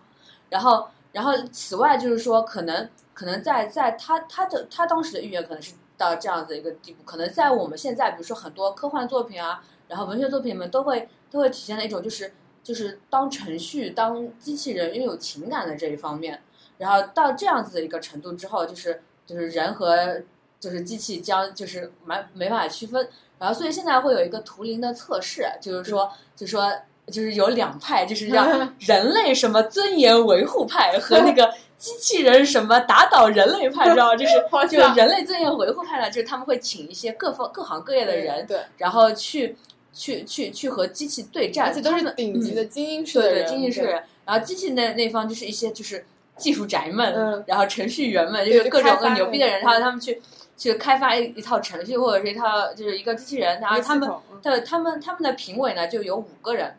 A: 然后。然后，此外就是说，可能可能在在他他的他当时的预言可能是到这样子一个地步，可能在我们现在，比如说很多科幻作品啊，然后文学作品里面都会都会体现的一种，就是就是当程序、当机器人拥有情感的这一方面，然后到这样子的一个程度之后，就是就是人和就是机器将就是没没办法区分，然后所以现在会有一个图灵的测试，就是说就是说。就是有两派，就是让 人类什么尊严维护派和那个机器人什么打倒人类派，知道吗？就是 就是人类尊严维护派呢，就是他们会请一些各方各行各业的人，
B: 对，
A: 然后去去去去和机器对战，
B: 而且都是顶级的精英式的
A: 人，精英式人。然后机器那那方就是一些就是技术宅们，然后程序员们，就是各种很牛逼的人，然后他们去去开发一一套程序或者是一套就是一个机器人，然后他们的他们他们的评委呢就有五个人。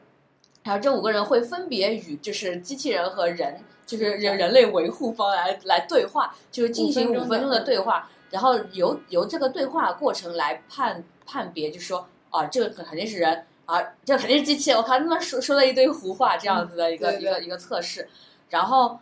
A: 然后这五个人会分别与就是机器人和人，就是人人类维护方来来对话，就是进行五分钟的对话，然后由由这个对话过程来判判别，就是说啊，这个肯定是人啊，这肯定是机器。我靠，他们说说了一堆胡话，这样子的一个一个一个测试。然后，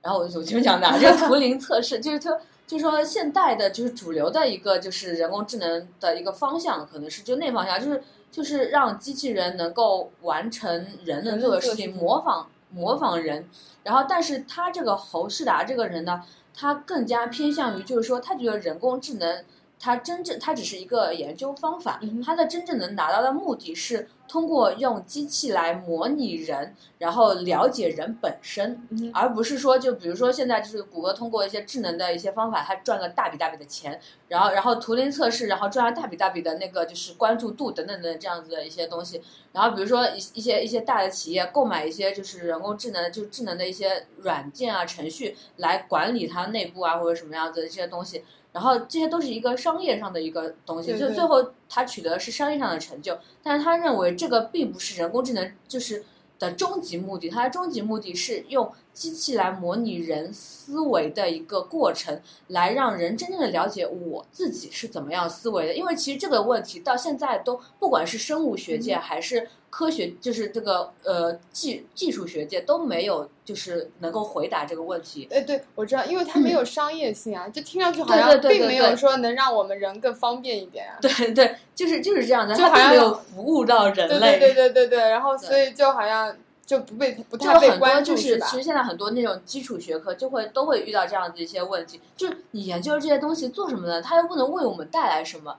A: 然后我我前面讲的这个图灵测试，就是说就是说现代的就是主流的一个就是人工智能的一个方向，可能是就那方向，就是。就是让机器人能够完成人能做的事情，模仿模仿人。然后，但是他这个侯世达这个人呢，他更加偏向于，就是说，他觉得人工智能。它真正，它只是一个研究方法，它的真正能达到的目的是通过用机器来模拟人，然后了解人本身，而不是说，就比如说现在就是谷歌通过一些智能的一些方法，它赚了大笔大笔的钱，然后然后图灵测试，然后赚了大笔大笔的那个就是关注度等等的这样子的一些东西，然后比如说一一些一些大的企业购买一些就是人工智能，就智能的一些软件啊程序来管理它内部啊或者什么样子的这些东西。然后这些都是一个商业上的一个东西，就最后他取得的是商业上的成就，但是他认为这个并不是人工智能就是的终极目的，它的终极目的是用机器来模拟人思维的一个过程，来让人真正的了解我自己是怎么样思维的。因为其实这个问题到现在都不管是生物学界还是。科学就是这个呃技技术学界都没有就是能够回答这个问题。
B: 哎，对，我知道，因为它没有商业性啊，就听上去好像并没有说能让我们人更方便一点啊。
A: 对对，就是就是这样的，就好像没有服务到人
B: 类。对对对对对，然后所以就好像就不被不太被关
A: 注是其实现在很多那种基础学科就会都会遇到这样的一些问题，就是你研究这些东西做什么呢？它又不能为我们带来什么？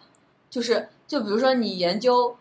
A: 就是就比如说你研究。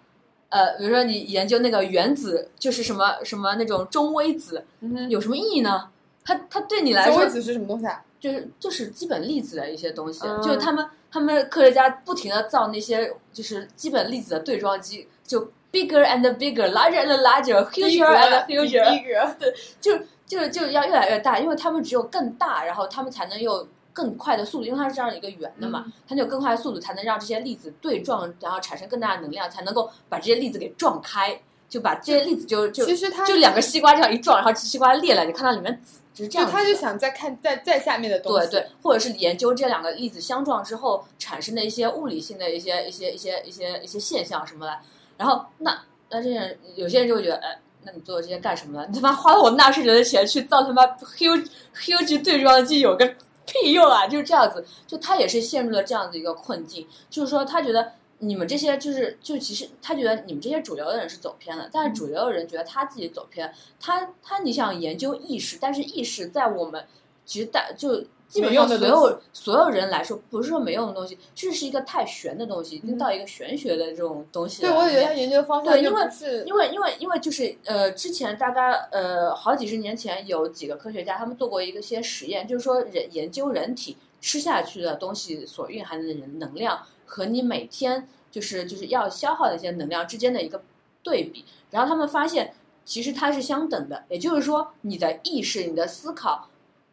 A: 呃，比如说你研究那个原子，就是什么什么那种中微子，有什么意义呢？它它对你来说，中
B: 微子是什么东西啊？
A: 就是就是基本粒子的一些东西，就是他们他们科学家不停的造那些就是基本粒子的对撞机，就 bigger and bigger，larger and larger，huger and huger，对，就就就要越来越大，因为他们只有更大，然后他们才能有。更快的速度，因为它是这样一个圆的嘛，它有更快的速度才能让这些粒子对撞，然后产生更大的能量，才能够把这些粒子给撞开，就把这些粒子就就
B: 其实它
A: 就两个西瓜这样一撞，然后西瓜裂了，你看到里面籽就是这样。
B: 他就想再看再再下面的东
A: 西，对对，或者是研究这两个粒子相撞之后产生的一些物理性的一些一些一些一些一些现象什么的。然后那那这些人有些人就会觉得，哎，那你做这些干什么呢？你他妈花了我纳税人的钱去造他妈 huge huge 对撞机，有个。屁用啊！就是这样子，就他也是陷入了这样的一个困境，就是说他觉得你们这些就是就其实他觉得你们这些主流的人是走偏了，但是主流的人觉得他自己走偏，他他你想研究意识，但是意识在我们其实大就。基本上所有所有人来说，不是说没用的东西，这是一个太玄的东西，已经到一个玄学的这种东西。
B: 对，我觉得他研究方向
A: 对，因为因为因为因为就是呃，之前大概呃好几十年前有几个科学家，他们做过一个些实验，就是说人研究人体吃下去的东西所蕴含的能能量和你每天就是就是要消耗的一些能量之间的一个对比，然后他们发现其实它是相等的，也就是说你的意识、你的思考，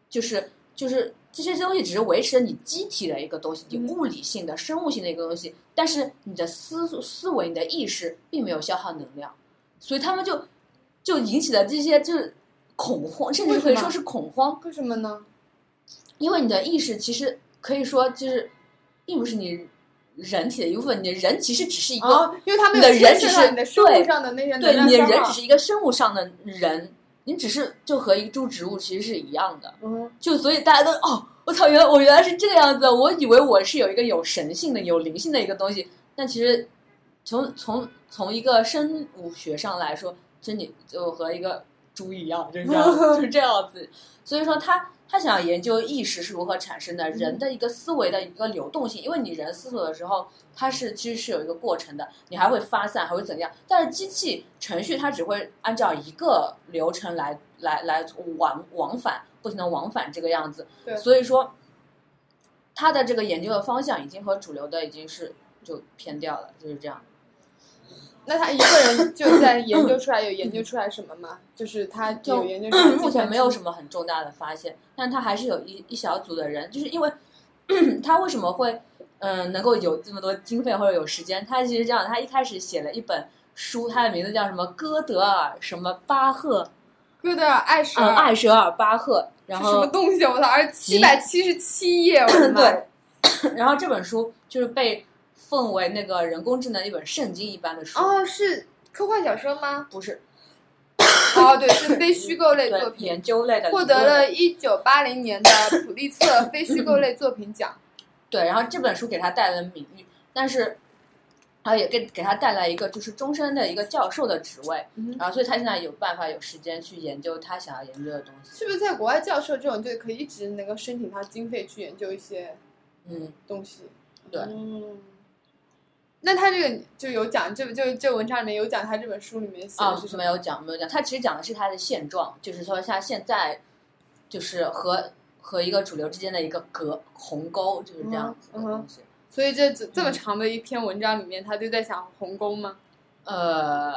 A: 就是就是这些东西只是维持了你机体的一个东西，你物理性的、生物性的一个东西，但是你的思思维、你的意识并没有消耗能量，所以他们就就引起了这些就是恐慌，甚至可以说是恐慌。
B: 为什么呢？
A: 因为你的意识其实可以说就是并不是你。人体的一部分，你的人其实只是一个，
B: 因为他们
A: 的人只是
B: 你的生物上的那些
A: 对，你的人只是一个生物上的人，你只是就和一株植物其实是一样的，
B: 嗯，
A: 就所以大家都哦，我操，原来我原来是这个样子，我以为我是有一个有神性的、有灵性的一个东西，但其实从从从一个生物学上来说，真的就和一个猪一样，就是这样，就是这样子，所以说他。他想要研究意识是如何产生的，人的一个思维的一个流动性，因为你人思索的时候，它是其实是有一个过程的，你还会发散，还会怎样？但是机器程序它只会按照一个流程来来来往往返，不停的往返这个样子。
B: 对，
A: 所以说，他的这个研究的方向已经和主流的已经是就偏掉了，就是这样。
B: 那他一个人就在研究出来有研究出来什么吗？就是他有研究出来，
A: 目前没有什么很重大的发现，但他还是有一一小组的人，就是因为 他为什么会嗯能够有这么多经费或者有时间？他其实这样，他一开始写了一本书，他的名字叫什么？歌德尔什么巴赫？
B: 歌德尔艾舍尔
A: 艾舍尔巴赫？然后
B: 什么东西？我操！而七百七十七页，我的妈！
A: 然后这本书就是被。奉为那个人工智能一本圣经一般的书
B: 哦，是科幻小说吗？
A: 不是，
B: 哦，对，是非虚构类作品，
A: 研究类的，
B: 获得了一九八零年的普利策 非虚构类作品奖。
A: 对，然后这本书给他带来了名誉，但是，他也给给他带来一个就是终身的一个教授的职位，然后所以他现在有办法有时间去研究他想要研究的东西。
B: 是不是在国外教授这种就可以一直能够申请他经费去研究一些
A: 嗯
B: 东西？
A: 对，
B: 嗯。那他这个就有讲，这就这文章里面有讲他这本书里面写的是什么？
A: 没有讲，没有讲。他其实讲的是他的现状，就是说像现在，就是和和一个主流之间的一个隔鸿沟，就是这样子的东西。
B: 所以这这么长的一篇文章里面，他就在想鸿沟吗？
A: 呃，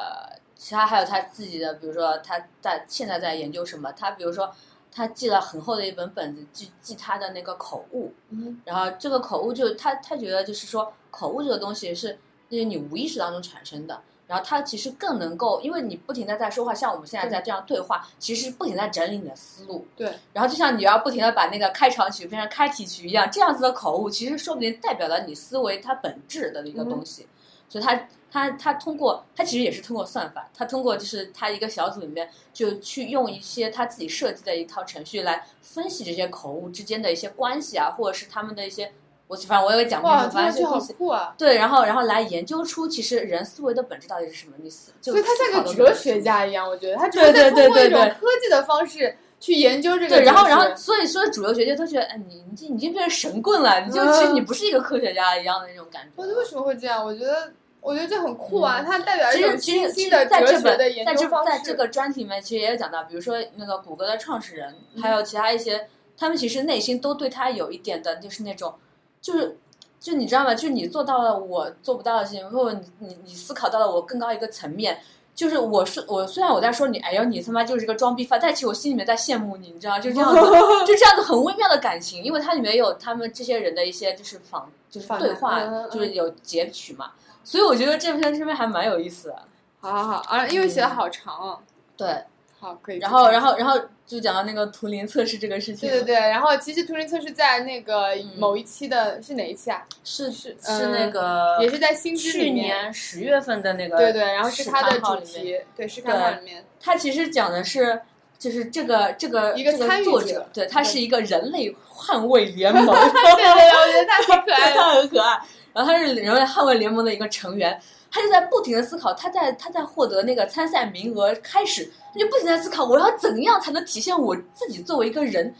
A: 其他还有他自己的，比如说他在现在在研究什么？他比如说他记了很厚的一本本子，记记他的那个口误。
B: 嗯。
A: 然后这个口误就他他觉得就是说。口误这个东西是因为你无意识当中产生的，然后他其实更能够，因为你不停的在说话，像我们现在在这样对话，其实不停在整理你的思路。
B: 对。
A: 然后就像你要不停的把那个开场曲变成开题曲一样，这样子的口误，其实说不定代表了你思维它本质的一个东西。所以他他他通过他其实也是通过算法，他通过就是他一个小组里面就去用一些他自己设计的一套程序来分析这些口误之间的一些关系啊，或者是他们的一些。我反正我也讲过，反正
B: 这些啊！
A: 对，然后然后来研究出其实人思维的本质到底是什么意思。
B: 所以他像个哲学家一样，我觉得他
A: 对对对对
B: 对，科技的方式去研究这个。
A: 对，然后然后所以说主流学界都觉得，哎，你你已经变成神棍了，你就其实你不是一个科学家一样的那种感觉。
B: 我为什么会这样？我觉得我觉得这很酷啊！它代表
A: 一
B: 种
A: 新
B: 兴的
A: 哲
B: 学的研究
A: 方式。在这个专题里面，其实也有讲到，比如说那个谷歌的创始人，还有其他一些，他们其实内心都对他有一点的，就是那种，就是。就你知道吗？就你做到了我做不到的事情，或者你你你思考到了我更高一个层面。就是我是我，虽然我在说你，哎呦你他妈就是个装逼犯，但其实我心里面在羡慕你，你知道就这样子，就这样子很微妙的感情，因为它里面有他们这些人的一些就是仿就是对话，就是有截取嘛，所以我觉得这篇这篇还蛮有意思的。
B: 好好好啊，因为写的好长哦。
A: 对。
B: 好，可以。
A: 然后，然后，然后就讲到那个图灵测试这个事情。
B: 对对对，然后其实图灵测试在那个某一期的是哪一期啊？
A: 是是是那个，
B: 也是在新知
A: 去年十月份的那个。
B: 对对，然后是它的主题，对，是看号里面。
A: 它其实讲的是，就是这个这个
B: 一个
A: 参与
B: 者，
A: 对，他是一个人类捍卫联 盟。对
B: 对对，我觉得他很可爱，
A: 他很可爱。然后他是人类捍卫联盟的一个成员。他就在不停的思考，他在他在获得那个参赛名额开始，他就不停在思考，我要怎样才能体现我自己作为一个人，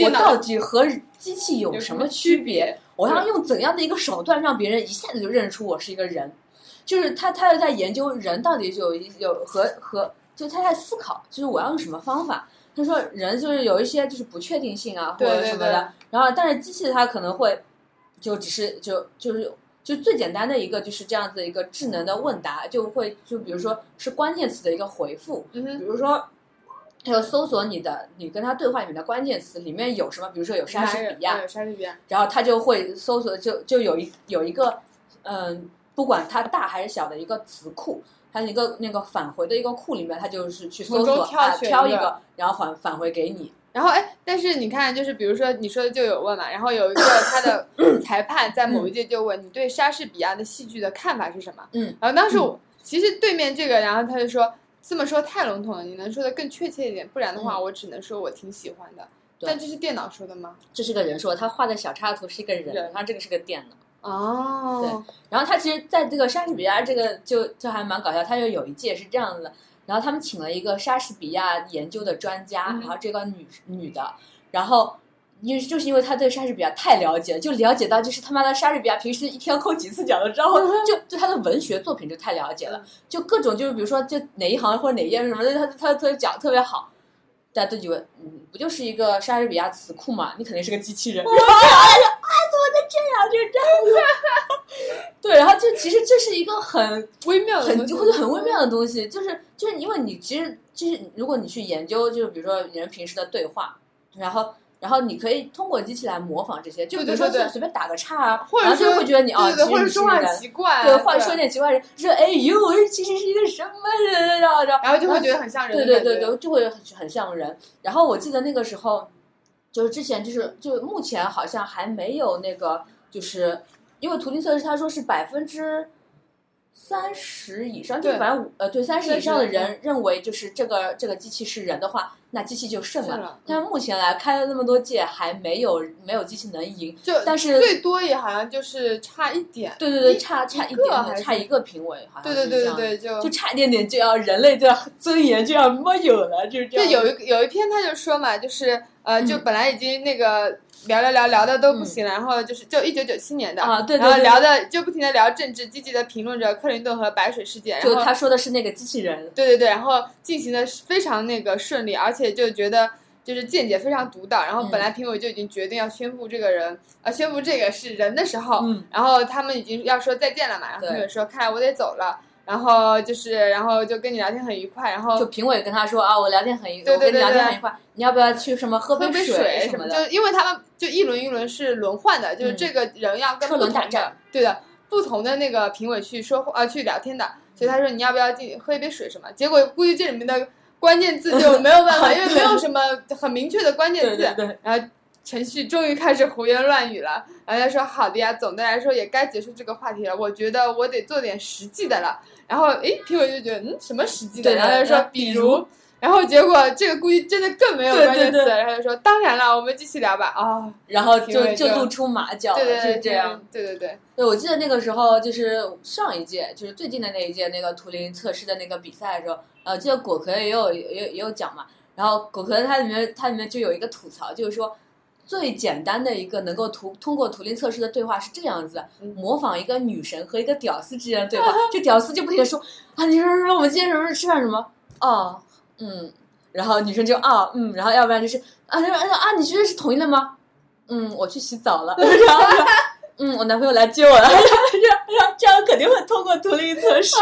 A: 我到底和机器有什么区别？我要用怎样的一个手段让别人一下子就认出我是一个人？就是他，他又在研究人到底有有和和，就他在思考，就是我要用什么方法？他说人就是有一些就是不确定性啊，或者什么的，然后但是机器它可能会就只是就就是。就最简单的一个就是这样子一个智能的问答，就会就比如说是关键词的一个回复，
B: 嗯，
A: 比如说。还有搜索你的，你跟他对话里面的关键词里面有什么？比如说有莎士比亚，
B: 有莎士比亚，
A: 然后他就会搜索，就就有一有一个，嗯，不管它大还是小的一个词库，它一个那个返回的一个库里面，它就是去搜索啊，挑一个，然后返返回给你。
B: 然后哎，但是你看，就是比如说你说的就有问嘛，然后有一个他的 裁判在某一届就问你对莎士比亚的戏剧的看法是什么？
A: 嗯，
B: 然后当时我其实对面这个，然后他就说。这么说太笼统了，你能说的更确切一点？不然的话，我只能说我挺喜欢的。但这是电脑说的吗？
A: 这是个人说，他画的小插图是一个人，他这个是个电
B: 脑。哦。
A: 对。然后他其实在这个莎士比亚这个就就还蛮搞笑，他就有一届是这样子的，然后他们请了一个莎士比亚研究的专家，然后这个女女的，然后。因为就是因为他对莎士比亚太了解，就了解到就是他妈的莎士比亚平时一天扣几次脚，知道吗？就对他的文学作品就太了解了，就各种就是比如说就哪一行或者哪页什么的，他他他讲特别好，大家都以为嗯不就是一个莎士比亚词库嘛，你肯定是个机器人。啊，怎么能这样？就是这样子。对，然后就其实这是一个很
B: 微妙的、
A: 很或很微妙的东西，就是就是因为你其实就是如果你去研究，就是比如说人平时的对话，然后。然后你可以通过机器来模仿这些，就比如说随随便打个岔
B: 啊，然
A: 后就会觉得你哦，
B: 或者说话奇怪，
A: 对，话说点奇怪人，说哎呦，其实是一个什么人，然后
B: 然后就会觉得很像人，
A: 对对对对，就会很很像人。然后我记得那个时候，就是之前就是就目前好像还没有那个，就是因为图灵测试他说是百分之。三十以上，就反正呃，对三十以上的人认为就是这个这个机器是人的话，那机器就胜了。但是目前来开了那么多届，还没有没有机器能赢。
B: 就
A: 但是
B: 最多也好像就是差一点。
A: 对对对，差差一点，差一个评委，好
B: 像对对对对，就
A: 就差一点点，就要人类的尊严就要没有了，就是这样。
B: 就有一有一篇他就说嘛，就是呃，就本来已经那个。聊聊聊聊的都不行了，然后就是就一九九七年的，
A: 啊对，
B: 然后聊的就不停的聊政治，积极的评论着克林顿和白水事件。
A: 就他说的是那个机器人。
B: 对对对，然后进行的非常那个顺利，而且就觉得就是见解非常独到。然后本来评委就已经决定要宣布这个人，啊，宣布这个是人的时候，然后他们已经要说再见了嘛，然后评委说看来我得走了。然后就是，然后就跟你聊天很愉快，然后
A: 就评委跟他说啊，我聊天很愉，我跟你聊天很愉快，你要不要去什么喝
B: 杯
A: 水
B: 什么的？就因为他们就一轮一轮是轮换的，就是这个人要跟不同的对的不同的那个评委去说呃去聊天的，所以他说你要不要进喝一杯水什么？结果估计这里面的关键字就没有办法，因为没有什么很明确的关键字，然后。程序终于开始胡言乱语了，然后他说：“好的呀，总的来说也该结束这个话题了。我觉得我得做点实际的了。”然后，诶，评委就觉得，嗯，什么实际的？然后他说：“比如。”然后结果这个估计真的更没有关键词，然后就说：“当然了，我们继续聊吧。”啊，
A: 然后就就露出马脚了，是这样。
B: 对对对，
A: 对我记得那个时候就是上一届，就是最近的那一届那个图灵测试的那个比赛的时候，呃，记得果壳也有也也有讲嘛。然后果壳它里面它里面就有一个吐槽，就是说。最简单的一个能够图通过图灵测试的对话是这样子，模仿一个女神和一个屌丝之间的对话，这屌丝就不停说啊，你说说我们今天什么时候吃饭什么？哦，嗯，然后女生就啊，嗯，然后要不然就是啊，啊啊，你觉得是同意了吗？嗯，我去洗澡了。然 后嗯，我男朋友来接我了，这样这样肯定会通过图灵测试，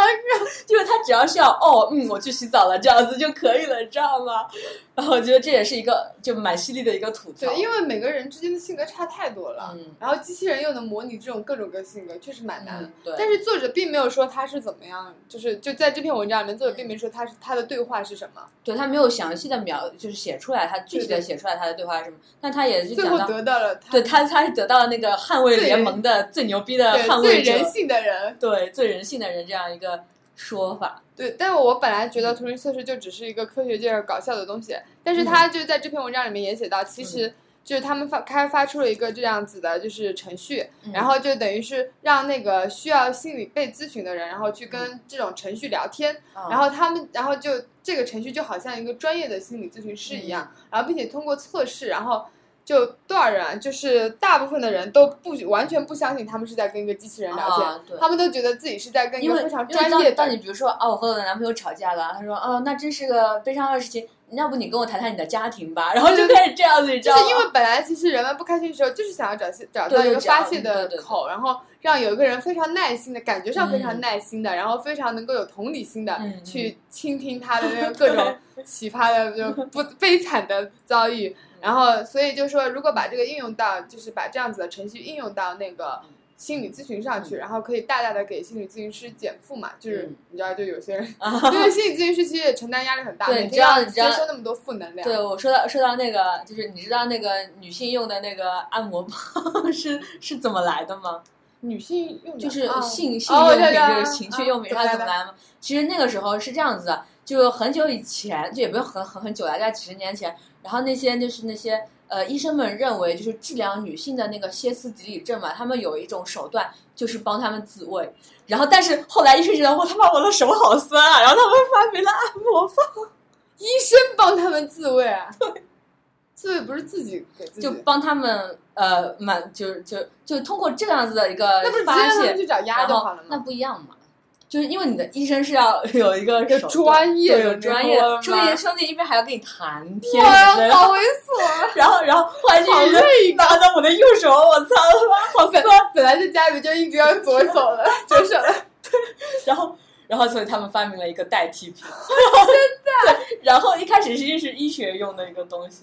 A: 因为他只要是要哦，嗯，我去洗澡了，这样子就可以了，知道吗？然后我觉得这也是一个就蛮犀利的一个吐槽。
B: 对，因为每个人之间的性格差太多了，
A: 嗯，
B: 然后机器人又能模拟这种各种各性格，确实蛮难。
A: 对，
B: 但是作者并没有说他是怎么样，就是就在这篇文章里面，作者并没有说他是他的对话是什么。
A: 对他没有详细的描，就是写出来他具体的写出来他的对话是什么，但他也是
B: 最后得到了，
A: 对他他是得到了那个捍卫联盟的最牛逼的捍卫
B: 者，最人性的人，
A: 对最人性的人这样一个。说法。
B: 对，但是我本来觉得图灵测试就只是一个科学界搞笑的东西，但是他就在这篇文章里面也写到，其实就是他们发开发出了一个这样子的，就是程序，然后就等于是让那个需要心理被咨询的人，然后去跟这种程序聊天，然后他们，然后就这个程序就好像一个专业的心理咨询师一样，然后并且通过测试，然后。就多少人啊？就是大部分的人都不完全不相信他们是在跟一个机器人聊天，他们都觉得自己是在跟一个非常专业。
A: 当你比如说啊，我和我的男朋友吵架了，他说哦，那真是个悲伤的事情。要不你跟我谈谈你的家庭吧，然后就开始这样子，你知道吗？
B: 就是因为本来其实人们不开心的时候，就是想要找找到一个发泄的口，然后让有一个人非常耐心的感觉上非常耐心的，然后非常能够有同理心的去倾听他的那个各种 奇葩的就不悲惨的遭遇，然后所以就说如果把这个应用到，就是把这样子的程序应用到那个。心理咨询上去，然后可以大大的给心理咨询师减负嘛，就是你知道，就有些人，因为心理咨询师其实也承担压力很大，
A: 每天要
B: 接收那么多负能量。
A: 对我说到说到那个，就是你知道那个女性用的那个按摩棒是是怎么来的吗？
B: 女性用
A: 就是性性用品，就是情趣用品，它怎么来吗？其实那个时候是这样子的，就很久以前，就也不用很很很久了，大概几十年前，然后那些就是那些。呃，医生们认为就是治疗女性的那个歇斯底里症嘛，他们有一种手段就是帮他们自慰，然后但是后来医生觉得我他妈我的手好酸啊，然后他们发明了按摩棒，
B: 医生帮他们自慰啊？对，自慰不是自己给自己，
A: 就帮他们呃满就是就就通过这样子的一个发泄，
B: 然
A: 后那不一样嘛。就是因为你的医生是要 有一个
B: 专业，
A: 有专业，兄弟兄弟一边还要跟你谈天，
B: 好猥琐。
A: 然后然后后来就拿着我的右手，我操好酸！
B: 本来在家里就一直要左手的，左手的。
A: 然后然后所以他们发明了一个代替品，
B: 真
A: 的。对，然后一开始其实是医学用的一个东西。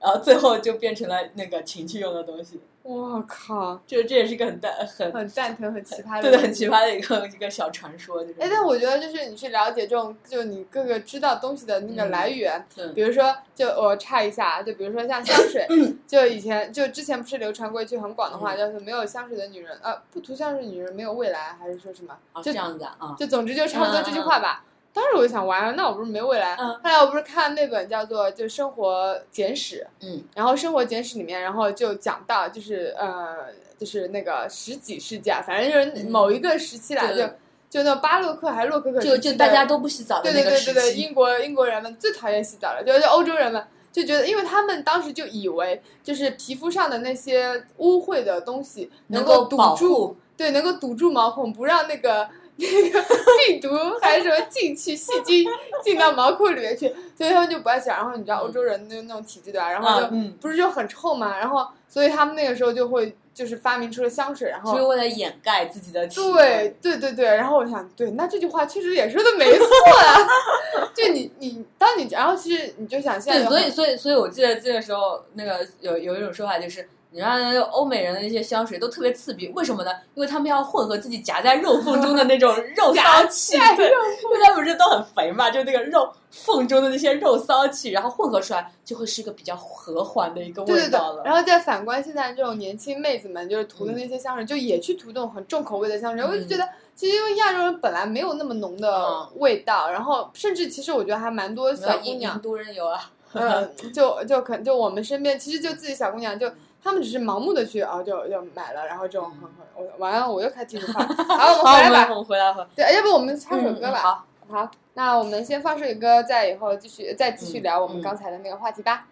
A: 然后最后就变成了那个情趣用的东西。
B: 我靠，
A: 这这也是一个很蛋很
B: 很蛋疼、很奇葩的，
A: 对对，很奇葩的一个一个小传说。
B: 哎，但我觉得就是你去了解这种，就你各个知道东西的那个来源。比如说，就我插一下，就比如说像香水，就以前就之前不是流传过一句很广的话，叫做“没有香水的女人，呃，不涂香水女人没有未来”，还是说什么？
A: 就这样子啊。
B: 就总之就差不多这句话吧。当时我就想，完了，那我不是没未来？后来我不是看那本叫做《就生活简史》，
A: 嗯，
B: 然后《生活简史》里面，然后就讲到，就是呃，就是那个十几世纪啊，反正就是某一个时期啦，就就那巴洛克还是洛可可，
A: 就就大家都不洗澡
B: 的那个时期，英国英国人们最讨厌洗澡了，就就欧洲人们就觉得，因为他们当时就以为，就是皮肤上的那些污秽的东西能
A: 够
B: 堵住，对，能够堵住毛孔，不让那个。那个病毒还是什么进去细菌 进到毛孔里面去，所以他们就不爱洗。然后你知道欧洲人那那种体质对吧？然后就不是就很臭嘛。然后所以他们那个时候就会就是发明出了香水，然后
A: 就是为了掩盖自己的体。
B: 对对对对。然后我想，对，那这句话确实也说的没错啊。就你你当你然后其实你就想现在，
A: 所以所以所以我记得这个时候那个有有一种说法就是。你看，欧美人的那些香水都特别刺鼻，为什么呢？因为他们要混合自己夹在肉缝中的那种肉 骚气，对，因为他们不是都很肥嘛，就那个肉缝中的那些肉骚气，然后混合出来就会是一个比较和缓的一个味道了。
B: 然后再反观现在这种年轻妹子们，就是涂的那些香水，就也去涂这种很重口味的香水，我就觉得，其实因为亚洲人本来没有那么浓的味道，然后甚至其实我觉得还蛮多小姑娘，
A: 印度人有啊，
B: 嗯，就就可就我们身边，其实就自己小姑娘就。他们只是盲目的去啊，就就买了，然后就很很我完了，我又开技术话，好，我们回来吧，
A: 我们回来吧。
B: 对，要不我们唱首歌吧？
A: 好，
B: 好，那我们先放首歌，再以后继续再继续聊我们刚才的那个话题吧。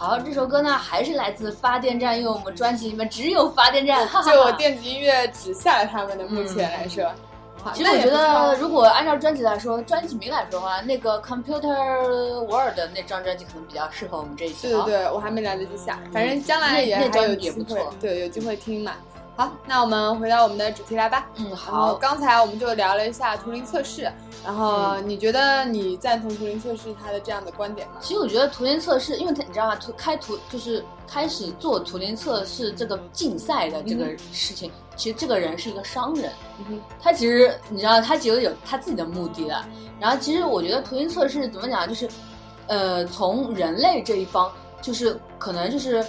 A: 好，这首歌呢还是来自发电站，因为我们专辑里面只有发电站，
B: 就我电子音乐只下了他们的，目前来说。
A: 其实我觉得，如果按照专辑来说，专辑名来说的话，那个 Computer World 那张专辑可能比较适合我们这一期。
B: 对对对，我还没来得及下，反正将来也还有
A: 机会，
B: 对，有机会听嘛。好，那我们回到我们的主题来吧。
A: 嗯，好。
B: 刚才我们就聊了一下图灵测试，然后你觉得你赞同图灵测试他的这样的观点吗？
A: 其实我觉得图灵测试，因为他你知道吗？图开图就是开始做图灵测试这个竞赛的这个事情。其实这个人是一个商人，嗯他其实你知道，他其实有他自己的目的的。然后，其实我觉得图灵测试怎么讲，就是，呃，从人类这一方，就是可能就是，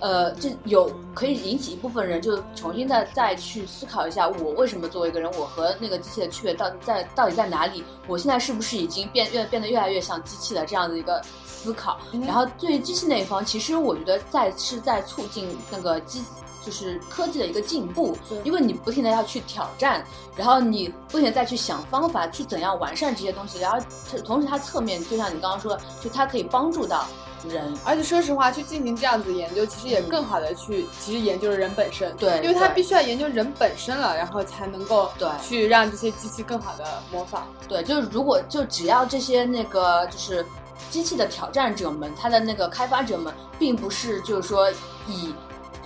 A: 呃，这有可以引起一部分人就重新再再去思考一下，我为什么作为一个人，我和那个机器的区别到底在到底在哪里？我现在是不是已经变越变得越来越像机器的这样的一个思考？然后，对于机器那一方，其实我觉得在是在促进那个机。就是科技的一个进步，因为你不停的要去挑战，然后你不停的再去想方法去怎样完善这些东西，然后同时它侧面就像你刚刚说，就它可以帮助到人，
B: 而且说实话，去进行这样子研究，其实也更好的去其实研究人本身，
A: 对，
B: 因为它必须要研究人本身了，然后才能够
A: 对。
B: 去让这些机器更好的模仿，
A: 对，就是如果就只要这些那个就是机器的挑战者们，他的那个开发者们，并不是就是说以。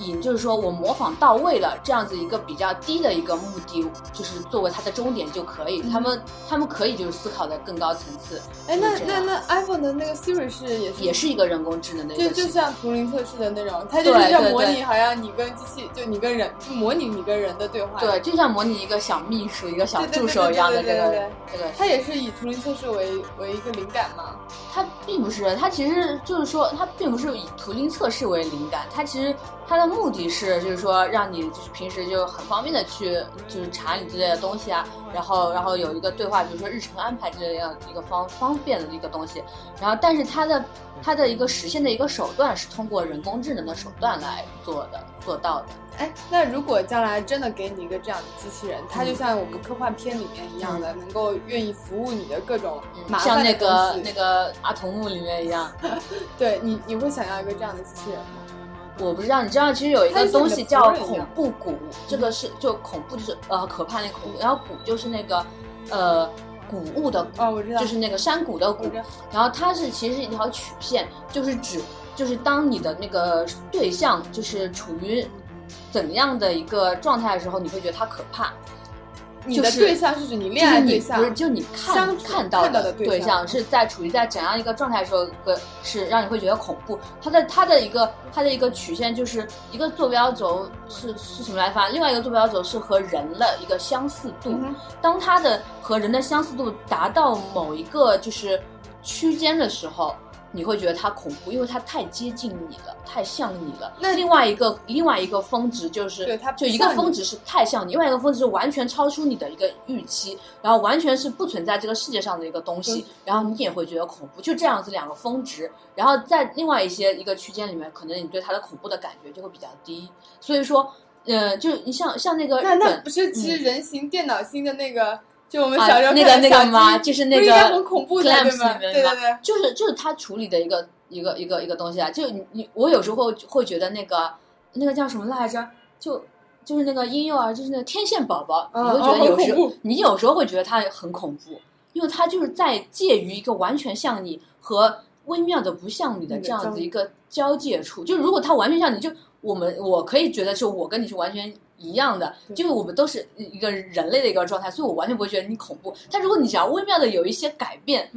A: 以就是说我模仿到位了，这样子一个比较低的一个目的，就是作为它的终点就可以。他们他们可以就是思考的更高层次。
B: 哎，那那那 iPhone 的那个 Siri 是也是
A: 也是一个人工智能的，
B: 就就像图灵测试的那种，它就是要模拟好像你跟机器，就你跟人，就模拟你跟人的对话。
A: 对，就像模拟一个小秘书、一个小助手一样的这个这个。
B: 它也是以图灵测试为为一个灵感吗？
A: 它并不是，它其实就是说，它并不是以图灵测试为灵感，它其实。它的目的是，就是说让你就是平时就很方便的去就是查你之类的东西啊，然后然后有一个对话，比如说日程安排之类的一个方方便的一个东西。然后，但是它的它的一个实现的一个手段是通过人工智能的手段来做的做到的。
B: 哎，那如果将来真的给你一个这样的机器人，它就像我们科幻片里面一样的，能够愿意服务你的各种麻
A: 烦像那个那个阿童木里面一样，
B: 对你你会想要一个这样的机器人吗？
A: 我不知道，你知道其实有一个东西叫恐怖谷，这个是就恐怖就是呃可怕那恐怖，然后谷就是那个呃谷物的
B: 哦，我知道，
A: 就是那个山谷的谷，然后它是其实是一条曲线，就是指就是当你的那个对象就是处于怎样的一个状态的时候，你会觉得它可怕。
B: 你的对象是指你恋爱对象，
A: 不是就你看看到的对象是在处于在怎样一个状态的时候，个是让你会觉得恐怖。它的它的一个它的一个曲线就是一个坐标轴是是什么来发？另外一个坐标轴是和人的一个相似度。当它的和人的相似度达到某一个就是区间的时候。你会觉得它恐怖，因为它太接近你了，太像你了。
B: 那
A: 另外一个另外一个峰值就是，
B: 对它
A: 就一个峰值是太像你，另外一个峰值是完全超出你的一个预期，然后完全是不存在这个世界上的一个东西，然后你也会觉得恐怖。就这样子两个峰值，然后在另外一些一个区间里面，可能你对它的恐怖的感觉就会比较低。所以说，呃，就你像像那个
B: 那那不是其实人形电脑星的那个。就我们小时候
A: 那个那个吗？就是那个
B: 很恐怖的对吗？对对对，
A: 就是就是他处理的一个一个一个一个东西啊。就你你我有时候会会觉得那个那个叫什么来着？就就是那个婴幼儿，就是那个天线宝宝，你会觉得有时候你有时候会觉得它很恐怖，因为它就是在介于一个完全像你和微妙的不像你的这样子一个交界处。就如果它完全像你，就我们我可以觉得是我跟你是完全。一样的，就是我们都是一个人类的一个状态，所以我完全不会觉得你恐怖。但如果你只要微妙的有一些改变，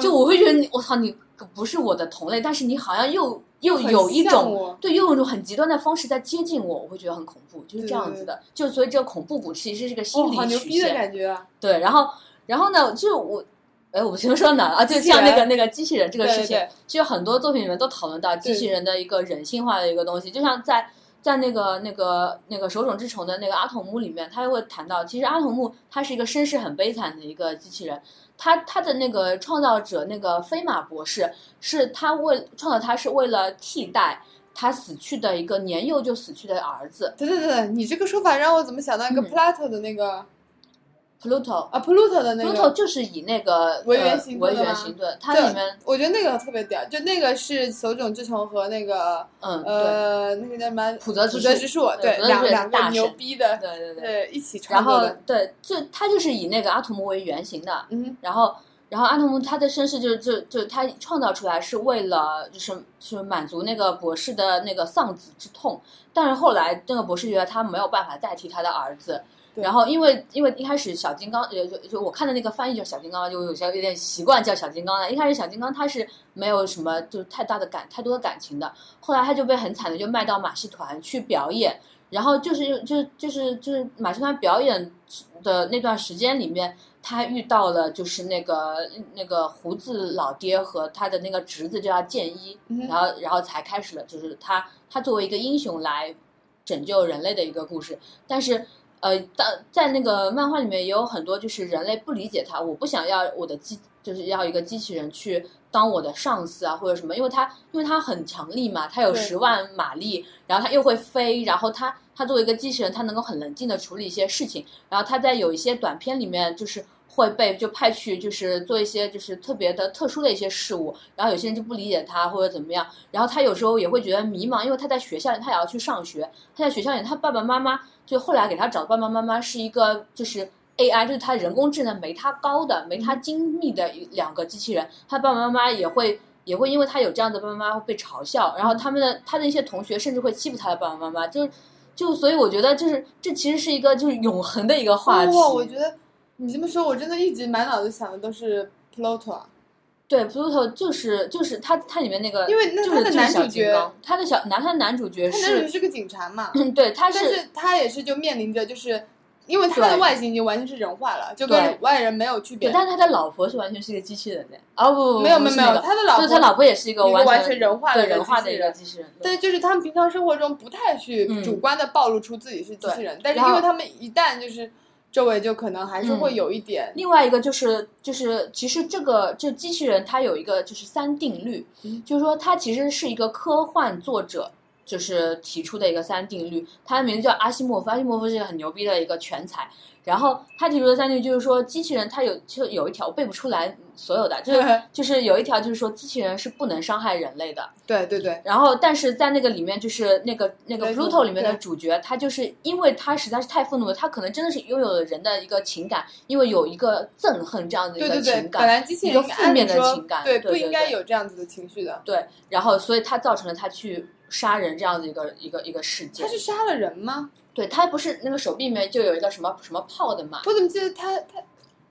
A: 就我会觉得你，我操，你不是我的同类，但是你好像又又有一种对，又有一种很极端的方式在接近我，我会觉得很恐怖，就是这样子的。就所以这个恐怖谷其实是个心理
B: 曲线感觉。
A: 对，然后然后呢，就我，哎，我先说哪啊？就像那个那个机器人这个事情，其实很多作品里面都讨论到机器人的一个人性化的一个东西，就像在。在那个那个那个手冢治虫的那个阿童木里面，他又会谈到，其实阿童木他是一个身世很悲惨的一个机器人，他他的那个创造者那个飞马博士，是他为创造他是为了替代他死去的一个年幼就死去的儿子。
B: 对对对，你这个说法让我怎么想到一个 Plato 的那个。
A: Pluto
B: 啊，Pluto 的那个
A: Pluto 就是以那个
B: 为原型的
A: 它里面
B: 我觉得那个特别屌，就那个是手冢治虫和那个
A: 嗯
B: 呃那个叫什么
A: 浦泽直树
B: 浦泽直树，对，两两个
A: 大
B: 牛逼的，
A: 对对对，
B: 对，一起
A: 然后
B: 创作的，
A: 对，就他就是以那个阿童木为原型的，
B: 嗯
A: 然后，然后阿童木他的身世就是就就他创造出来是为了就是是满足那个博士的那个丧子之痛，但是后来那个博士觉得他没有办法代替他的儿子。
B: 对
A: 然后，因为因为一开始小金刚，呃，就就我看的那个翻译叫小金刚，就有些有点习惯叫小金刚了。一开始小金刚他是没有什么就太大的感太多的感情的，后来他就被很惨的就卖到马戏团去表演，然后就是就是就是就是马戏团表演的那段时间里面，他遇到了就是那个那个胡子老爹和他的那个侄子叫剑一，然后然后才开始了就是他他作为一个英雄来拯救人类的一个故事，但是。呃，当在那个漫画里面也有很多，就是人类不理解他，我不想要我的机，就是要一个机器人去当我的上司啊，或者什么，因为他因为他很强力嘛，他有十万马力，然后他又会飞，然后他他作为一个机器人，他能够很冷静的处理一些事情，然后他在有一些短片里面就是。会被就派去就是做一些就是特别的特殊的一些事物，然后有些人就不理解他或者怎么样，然后他有时候也会觉得迷茫，因为他在学校里他也要去上学，他在学校里他爸爸妈妈就后来给他找爸爸妈妈是一个就是 AI，就是他人工智能没他高的没他精密的一两个机器人，他爸爸妈妈也会。也会因为他有这样的爸爸妈妈会被嘲笑，然后他们的他的一些同学甚至会欺负他的爸爸妈妈，就就所以我觉得就是这其实是一个就是永恒的一个话题。
B: 哇，我觉得你这么说，我真的一直满脑子想的都是 Pluto，啊
A: 对，Pluto 就是就是他他里面那个，
B: 因为那
A: 就是
B: 他的男主角
A: 他的小男他的男主角
B: 他男主角
A: 是，
B: 是个警察嘛，
A: 嗯，对，他
B: 但是他也是就面临着就是。因为他的外形已经完全是人化了，就跟外人没有区别
A: 对，。但是他的老婆是完全是一个机器人的，哦不
B: 没有没有没有，他的老婆
A: 就是他老婆也是一个
B: 完
A: 完
B: 全人化的
A: 人化的一个
B: 机器人
A: 对
B: 但就是他们平常生活中不太去
A: 嗯
B: 主观的暴露出自己是机器人，但是因为他们一旦就是周围就可能还是会有一点，
A: 另外一个就是就是，其实这个这机器人它有一个就是三定律，
B: 嗯
A: 就是说它其实是一个科幻作者就是提出的一个三定律，它的名字叫阿西莫夫，阿西莫夫是一个很牛逼的一个全才。然后他提出的三定律就是说，机器人它有就有一条我背不出来所有的，就是就是有一条就是说，机器人是不能伤害人类的。
B: 对对对，
A: 然后，但是在那个里面，就是那个那个
B: 对
A: Pluto 里面的主角，他就是因为他实在是太愤怒了，他可能真的是拥有了人的一个情感，因为有一个憎恨这样的一个
B: 对对对，
A: 情感，
B: 本来机器人
A: 一个负面的情感
B: 对
A: 对对
B: 不应该有这样子的情绪的。
A: 对，然后所以他造成了他去杀人这样的一个一个一个事件
B: 他。是杀了人吗？
A: 对他不是那个手臂里面就有一个什么什么炮的嘛，
B: 我怎么记得他他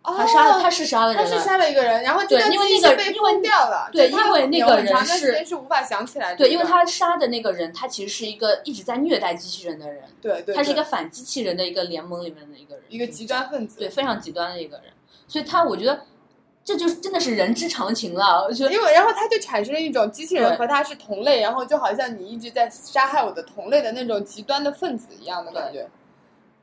B: 哦，
A: 他杀了他是杀了人
B: 他是。杀了一个人，然后这
A: 对因为那个
B: 被
A: 因为
B: 封掉了，
A: 对因为那个人是
B: 无法想起来这
A: 对，因为他杀的那个人，他其实是一个一直在虐待机器人的人，
B: 对对，对
A: 他是一个反机器人的一个联盟里面的一个人，
B: 一个极端分子。
A: 对，非常极端的一个人，所以他我觉得这就是真的是人之常情了。我觉得
B: 因为然后他就产生了一种机器人和他是同类，然后就好像你一直在杀害我的同类的那种极端的分子一样的感觉。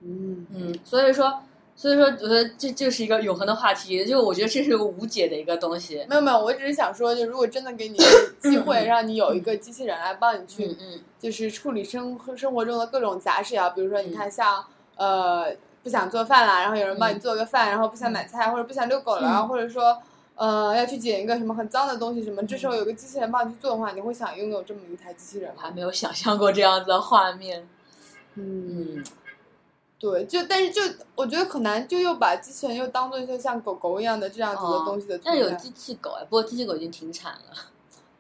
B: 嗯，
A: 嗯，所以说所以说我觉得这就是一个永恒的话题，就我觉得这是个无解的一个东西。
B: 没有没有，我只是想说，就如果真的给你 机会，让你有一个机器人来帮你去
A: 嗯嗯
B: 就是处理生生活中的各种杂事啊，比如说你
A: 嗯
B: 看像、呃不想做饭啦，然后有人帮你做个饭，然后不想买菜或者不想遛狗了，
A: 嗯
B: 或者说呃要去捡一个什么很脏的东西什么，这时候有个机器人帮你去做的话，你会想拥有这么一台机器人吗？
A: 还没有想象过这样子的画面。
B: 嗯，
A: 嗯，
B: 对，就但是就我觉得可能就又把机器人又当做一些像狗狗一样的这样子的东西。
A: 但有机器狗哎，不过机器狗已经停产了。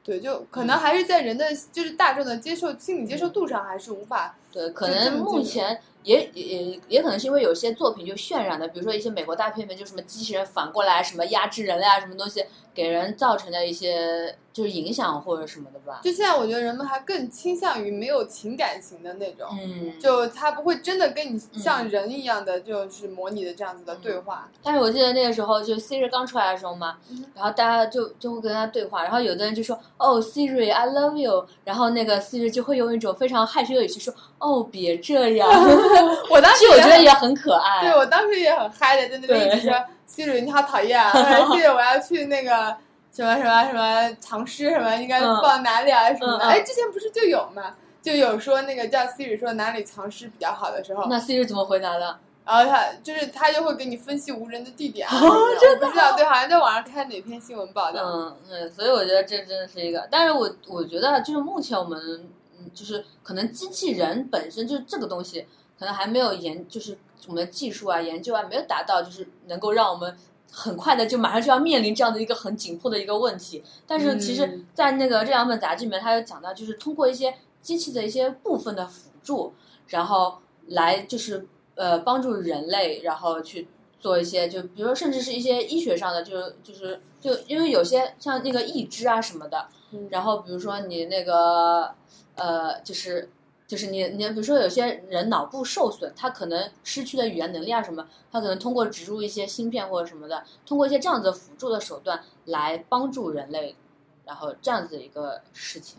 B: 对，就可能还是在人的就是大众的接受心理接受度上还是无法。
A: 对，可能目前也也也可能是因为有些作品就渲染的，比如说一些美国大片里面就什么机器人反过来什么压制人类啊，什么东西给人造成的一些就是影响或者什么的吧。
B: 就现在我觉得人们还更倾向于没有情感型的那种。
A: 嗯，
B: 就他不会真的跟你像人一样的，就是模拟的这样子的对话。
A: 但是我记得那个时候就 Siri 刚出来的时候嘛，
B: 嗯
A: 然后大家就就会跟他对话，然后有的人就说哦 Siri I love you，然后那个 Siri 就会用一种非常害羞的语气说哦别这样，
B: 我当时
A: 其实我觉得
B: 很
A: 也很可爱。
B: 对我当时也很嗨的，在那边一直说 Siri 你好讨厌啊，Siri 我要去那个什么什么什么藏尸什么应该
A: 嗯
B: 放哪里啊什么的。哎，之前不是就有吗？就有说那个叫 Siri 说哪里藏尸比较好的时候，
A: 那 Siri 怎么回答的？
B: 然后他就是他就会给你分析无人的地点，啊我不知道，对，好像在网上看哪篇新闻报道。
A: 嗯嗯，所以我觉得这真的是一个，但是我我觉得就是目前我们嗯，就是可能机器人本身就是这个东西，可能还没有研，就是我们的技术啊、研究啊，没有达到就是能够让我们很快的就马上就要面临这样的一个很紧迫的一个问题。但是其实
B: 嗯，
A: 在那个这两本杂志里面，它有讲到，就是通过一些机器的一些部分的辅助，然后来就是呃帮助人类，然后去做一些，就比如说甚至是一些医学上的，就是就是就因为有些像那个义肢啊什么的，
B: 嗯
A: 然后比如说你那个呃就是。就是你，你比如说有些人脑部受损，他可能失去了语言能力啊什么，他可能通过植入一些芯片或者什么的，通过一些这样子的辅助的手段来帮助人类，然后这样子的一个事情。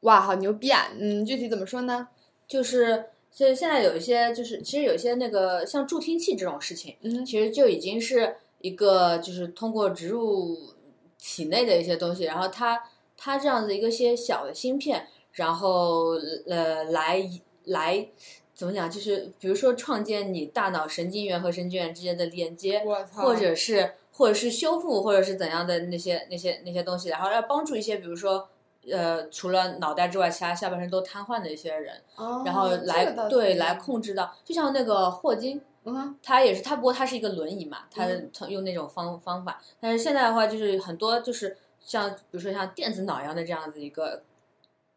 B: 哇，好牛逼啊！嗯，具体怎么说呢？
A: 就是现现在有一些，就是其实有一些那个像助听器这种事情，
B: 嗯
A: 其实就已经是一个就是通过植入体内的一些东西，然后它它这样子一个些小的芯片，然后呃来来怎么讲，就是比如说创建你大脑神经元和神经元之间的连接，或者是或者是修复，或者是怎样的那些那些那些东西，然后要帮助一些，比如说呃，除了脑袋之外，其他下半身都瘫痪的一些人，
B: 哦，
A: 然后来、对来控制到，就像那个霍金，
B: 嗯
A: 他也是他，不过他是一个轮椅嘛，他用那种方方法，但是现在的话就是很多就是像比如说像电子脑一样的这样子一个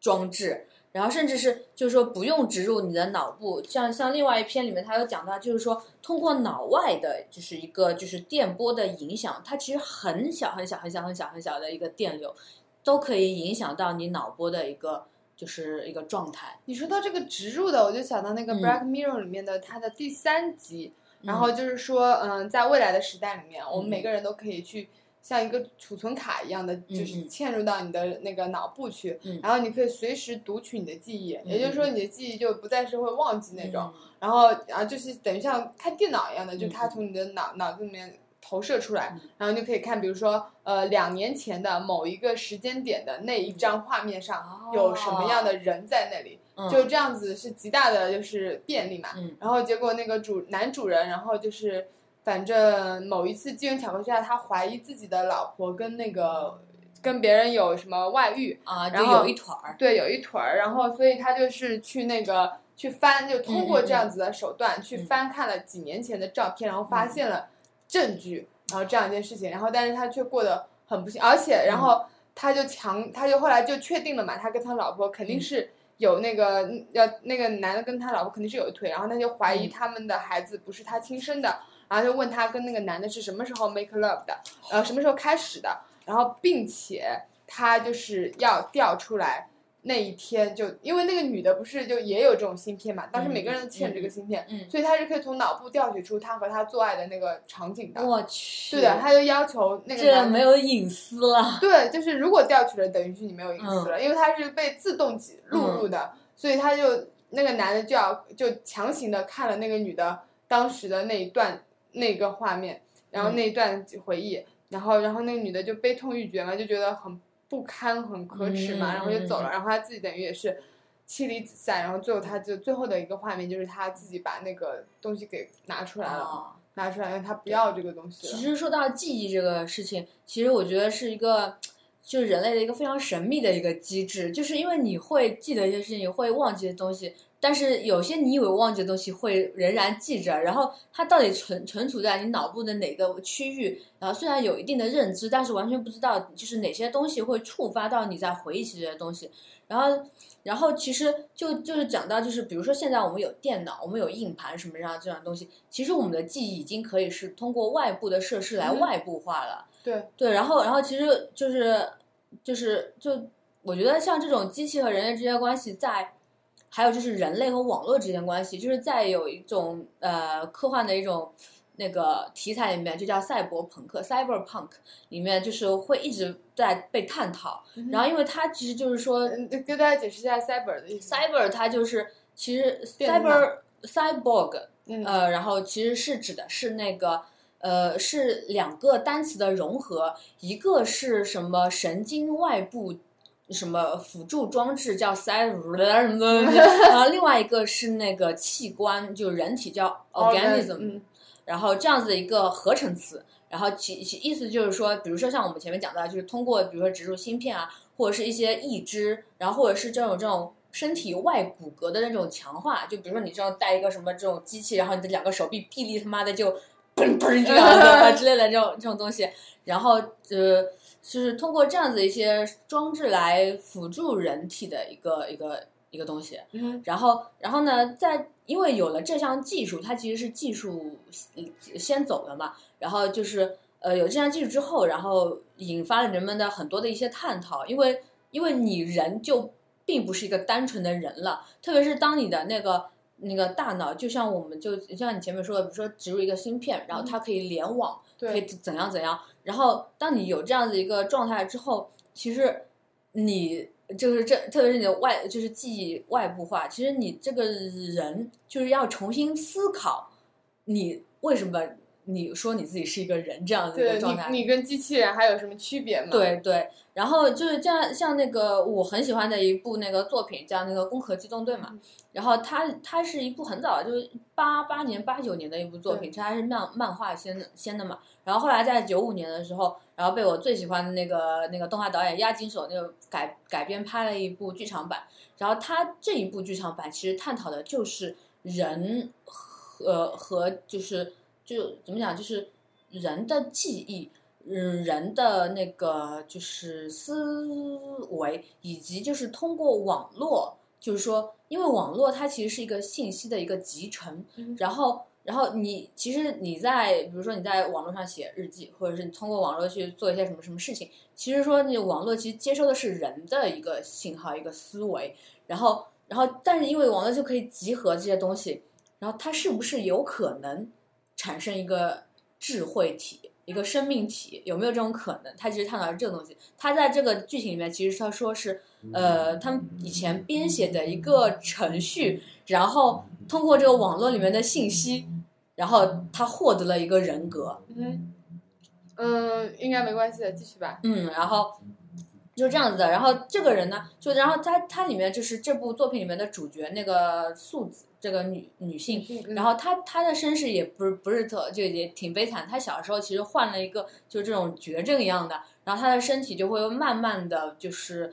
A: 装置。然后甚至是就是说不用植入你的脑部，像像另外一篇里面他有讲到，就是说通过脑外的，就是一个就是电波的影响，它其实很小很小很小很小很小的一个电流，都可以影响到你脑波的一个就是一个状态。
B: 你说到这个植入的，我就想到那个《
A: 嗯
B: Black Mirror》里面的它的第三集，然后就是说，嗯，在未来的时代里面，我们
A: 嗯
B: 每个人都可以去像一个储存卡一样的，就是
A: 嗯
B: 嵌入到你的那个脑部去，
A: 嗯。
B: 然后你可以随时读取你的记忆，也就是说你的记忆就不再是会忘记那种，
A: 嗯。
B: 然后啊，就是等于像看电脑一样的，就
A: 嗯
B: 它从你的脑脑子里面投射出来
A: 嗯，
B: 然后你就可以看，比如说呃两年前的某一个时间点的那一张画面上有什么样的人在那里，
A: 嗯。
B: 就这样子是极大的就是便利嘛。
A: 嗯。
B: 然后结果那个主男主人，然后就是反正某一次机缘巧合之下，他怀疑自己的老婆跟那个跟别人有什么外遇，
A: 啊，就
B: 然后
A: 有一腿儿，
B: 对，有一腿儿，然后所以他就是去那个去翻，就通过这样子的手段去
A: 嗯。
B: 翻看了几年前的照片，然后发现了证据，然后这样一件事情，然后但是他却过得很不幸，而且然后他就强，他就后来就确定了嘛，他跟他老婆肯定
A: 嗯。
B: 是有那个要那个男的跟他老婆肯定是有一腿，然后他就怀疑
A: 嗯。
B: 他们的孩子不是他亲生的，然后就问他跟那个男的是什么时候 make love 的，呃，什么时候开始的，然后并且他就是要调出来那一天就，因为那个女的不是就也有这种芯片嘛，当时每个人都嵌这个芯片，
A: 嗯，
B: 所以他是可以从脑部调取出他和他做爱的那个场景的。
A: 我。去，
B: 对的，他就要求那个
A: 这
B: 男
A: 没有隐私了，
B: 对，就是如果调取了，等于是你没有隐私了，因为他是被自动录入的，所以他就那个男的就要就强行的看了那个女的当时的那一段那个画面，然后那一段回忆，然后然后那个女的就悲痛欲绝嘛，就觉得很不堪很可耻嘛，
A: 嗯
B: 然后就走了，然后她自己等于也是。妻离子散，然后最后她就最后的一个画面就是她自己把那个东西给拿出来了，
A: 啊。
B: 拿出来，因为他不要这个东西。
A: 其实说到记忆这个事情，其实我觉得是一个，就是人类的一个非常神秘的一个机制，就是因为你会记得一些事情，你会忘记的东西，但是有些你以为忘记的东西会仍然记着，然后它到底存存储在你脑部的哪个区域，然后虽然有一定的认知，但是完全不知道就是哪些东西会触发到你在回忆起这些东西，然后。然后其实就就是讲到就是比如说现在我们有电脑，我们有硬盘什么样这样东西，其实我们的记忆已经可以是通过外部的设施来
B: 嗯
A: 外部化了。
B: 对，
A: 对，然后然后其实就是就是就我觉得像这种机器和人类之间的关系在。还有就是人类和网络之间关系，就是在有一种呃科幻的一种那个题材里面，就叫赛博朋克 （cyberpunk） 里面，就是会一直在被探讨。然后，因为它其实就是说
B: 嗯，跟大家解释一下 cyber 的意思。
A: ，cyber 它就是其实 cyber cyborg
B: 嗯
A: 呃，然后其实是指的是那个呃，是两个单词的融合，一个是什么神经外部什么辅助装置叫 side 什么什么东西，然 后另外一个是那个器官，就人体叫 organism，、
B: 嗯
A: 然后这样子的一个合成词，然后其其意思就是说，比如说像我们前面讲到，就是通过比如说植入芯片啊，或者是一些义肢，然后或者是这种这种身体外骨骼的那种强化，就比如说你这种带一个什么这种机器，然后你的两个手臂臂力他妈的就嘣嘣这样的 之类的这种这种东西，然后呃。就是通过这样子一些装置来辅助人体的一个一个一个东西，
B: 嗯
A: 然后，然后呢，在因为有了这项技术，它其实是技术呃先走的嘛，然后就是呃有这项技术之后，然后引发了人们的很多的一些探讨，因为因为你人就并不是一个单纯的人了，特别是当你的那个那个大脑，就像我们就就像你前面说的，比如说植入一个芯片，然后它可以联网，可以，怎样怎样。然后当你有这样的一个状态之后，其实你就是这，特别是你的外就是记忆外部化，其实你这个人就是要重新思考，你为什么你说你自己是一个人这样子一个状态。
B: 你你跟机器人还有什么区别吗？，
A: 对对，然后就是这样，像那个我很喜欢的一部那个作品叫那个《攻壳机动队》嘛，
B: 嗯
A: 然后它它是一部很早，就是八八年八九年的一部作品，它还是漫漫画先的先的嘛。然后后来在九五年的时候，然后被我最喜欢的那个那个动画导演押井守那个改改编拍了一部剧场版。然后他这一部剧场版其实探讨的就是人和和就是就怎么讲，就是人的记忆。嗯，人的那个就是思维，以及就是通过网络，就是说，因为网络它其实是一个信息的一个集成，
B: 嗯
A: 然后，然后你其实你在比如说你在网络上写日记，或者是你通过网络去做一些什么什么事情，其实说你网络其实接收的是人的一个信号、一个思维，然后，然后，但是因为网络就可以集合这些东西，然后它是不是有可能产生一个智慧体？一个生命体有没有这种可能？他其实探讨的是这个东西。他在这个剧情里面，其实他说是，呃，他们以前编写的一个程序，然后通过这个网络里面的信息，然后他获得了一个人格。
B: 嗯嗯，应该没关系的，继续吧。
A: 嗯，然后就这样子的。然后这个人呢，就然后他他里面就是这部作品里面的主角那个素子这个女女性，
B: 嗯
A: 然后她她的身世也不是不是特就也挺悲惨，她小时候其实患了一个就是这种绝症一样的，然后她的身体就会慢慢的就是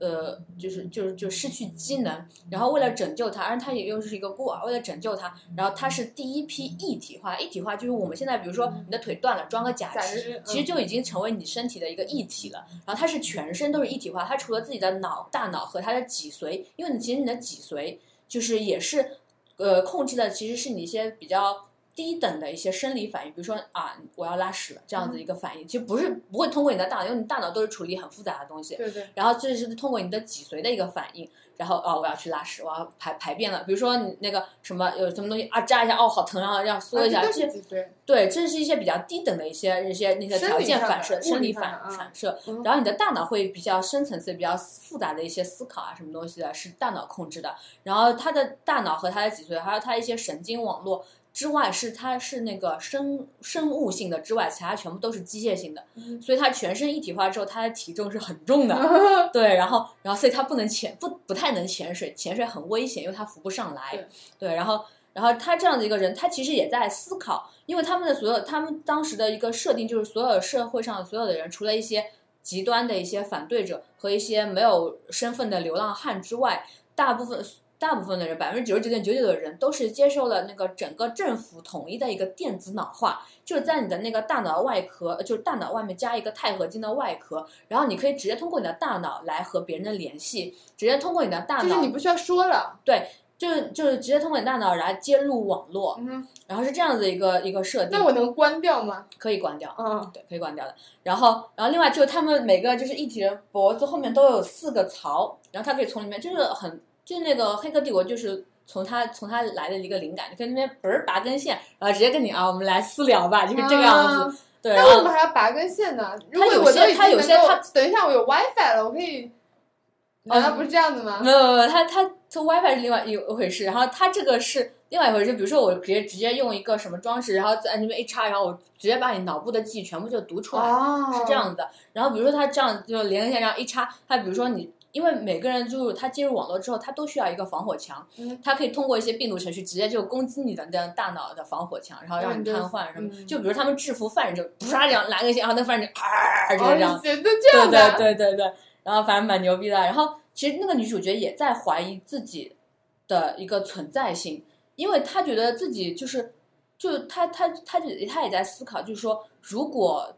A: 呃就是就是就失去机能，然后为了拯救她，而她也又是一个孤儿，为了拯救她，然后她是第一批一体化，一体化就是我们现在比如说你的腿断了装个假肢，其实就已经成为你身体的一个一体了，然后她是全身都是一体化，她除了自己的脑大脑和她的脊髓，因为你其实你的脊髓就是也是。呃，控制的其实是你一些比较低等的一些生理反应，比如说啊，我要拉屎了这样子一个反应，其实不是不会通过你的大脑，因为你大脑都是处理很复杂的东西，
B: 对对，
A: 然后这是通过你的脊髓的一个反应，然后哦，我要去拉屎，我要排排便了，比如说你那个什么有什么东西啊，扎一下哦，好疼，然后要缩一下，
B: 啊
A: 这
B: 这都是脊髓。
A: 对，这是一些比较低等的一些一些那些条件反射、生理反反射
B: 嗯，
A: 然后你的大脑会比较深层次、比较复杂的一些思考啊，什么东西的，是大脑控制的。然后他的大脑和他的脊髓，还有他一些神经网络之外，是它是那个生生物性的之外，其他全部都是机械性的。
B: 嗯
A: 所以它全身一体化之后，它的体重是很重的。对，然后然后所以它不能潜不不太能潜水，潜水很危险，因为它浮不上来。
B: 对
A: 对，然后然后他这样的一个人，他其实也在思考，因为他们的所有他们当时的一个设定就是，所有社会上所有的人，除了一些极端的一些反对者和一些没有身份的流浪汉之外，大部分。大部分的人，百分之九十九点九九的人都是接受了那个整个政府统一的一个电子脑化，就是在你的那个大脑外壳，呃就是大脑外面加一个钛合金的外壳，然后你可以直接通过你的大脑来和别人的联系，直接通过你的大脑
B: 就是，你不需要说了。
A: 对就是就是直接通过你大脑来接入网络，
B: 嗯，
A: 然后是这样子一个一个设定
B: 那，我能关掉吗？
A: 可以关掉，
B: 嗯，
A: 对，可以关掉的。然后，然后另外就是他们每个就是一体人脖子后面都有四个槽，然后它可以从里面就是很就那个《黑客帝国》就是。从他从他来的一个灵感，你可以那边不是拔根线，然后直接跟你啊，我们来私聊吧，就是这个样子。
B: 啊
A: 对，然
B: 那为什么还要拔根线呢？如
A: 它有些
B: 果我都已经
A: 它有些
B: 能够
A: 它
B: 等一下，我有 WiFi 了，我可以难道不是这样的吗？
A: 没有没有，它它从 WiFi 是另外一回事，然后它这个是另外一回事。比如说我直接直接用一个什么装置，然后在那边一插，然后我直接把你脑部的记忆全部就读出来，是这样子的。然后比如说它这样就连个线，然后一插，它比如说你。因为每个人就是他进入网络之后，他都需要一个防火墙，他可以通过一些病毒程序直接就攻击你的那大脑的防火墙，然后让你瘫痪什么。就比如他们制服犯人就啪这样拦个线，然后那犯人就啊就这样，
B: 对对
A: 对对对，然后反正蛮牛逼的。然后其实那个女主角也在怀疑自己的一个存在性，因为她觉得自己就是就她她她她也在思考，就是说如果。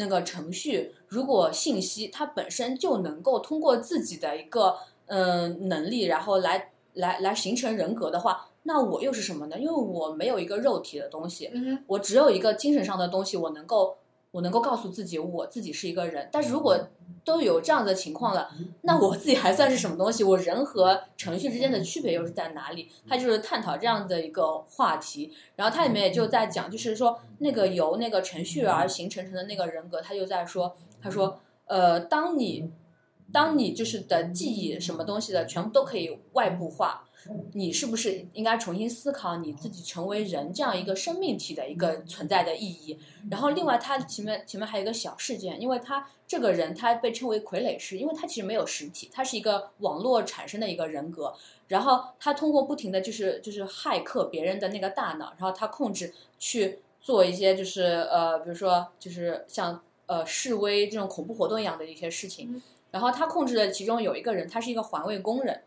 A: 那个程序，如果信息它本身就能够通过自己的一个嗯能力，然后来来来形成人格的话，那我又是什么呢？因为我没有一个肉体的东西，我只有一个精神上的东西，我能够。我能够告诉自己，我自己是一个人。但是如果都有这样的情况了，那我自己还算是什么东西？我人和程序之间的区别又是在哪里？他就是探讨这样的一个话题。然后它里面也就在讲，就是说那个由那个程序而形成成的那个人格，他就在说，他说，呃，当你当你就是的记忆什么东西的全部都可以外部化。你是不是应该重新思考你自己成为人这样一个生命体的一个存在的意义？然后，另外，他前面前面还有一个小事件，因为他这个人他被称为傀儡师，因为他其实没有实体，他是一个网络产生的一个人格。然后他通过不停的就是就是骇客别人的那个大脑，然后他控制去做一些就是呃，比如说就是像呃示威这种恐怖活动一样的一些事情。然后他控制的其中有一个人，他是一个环卫工人。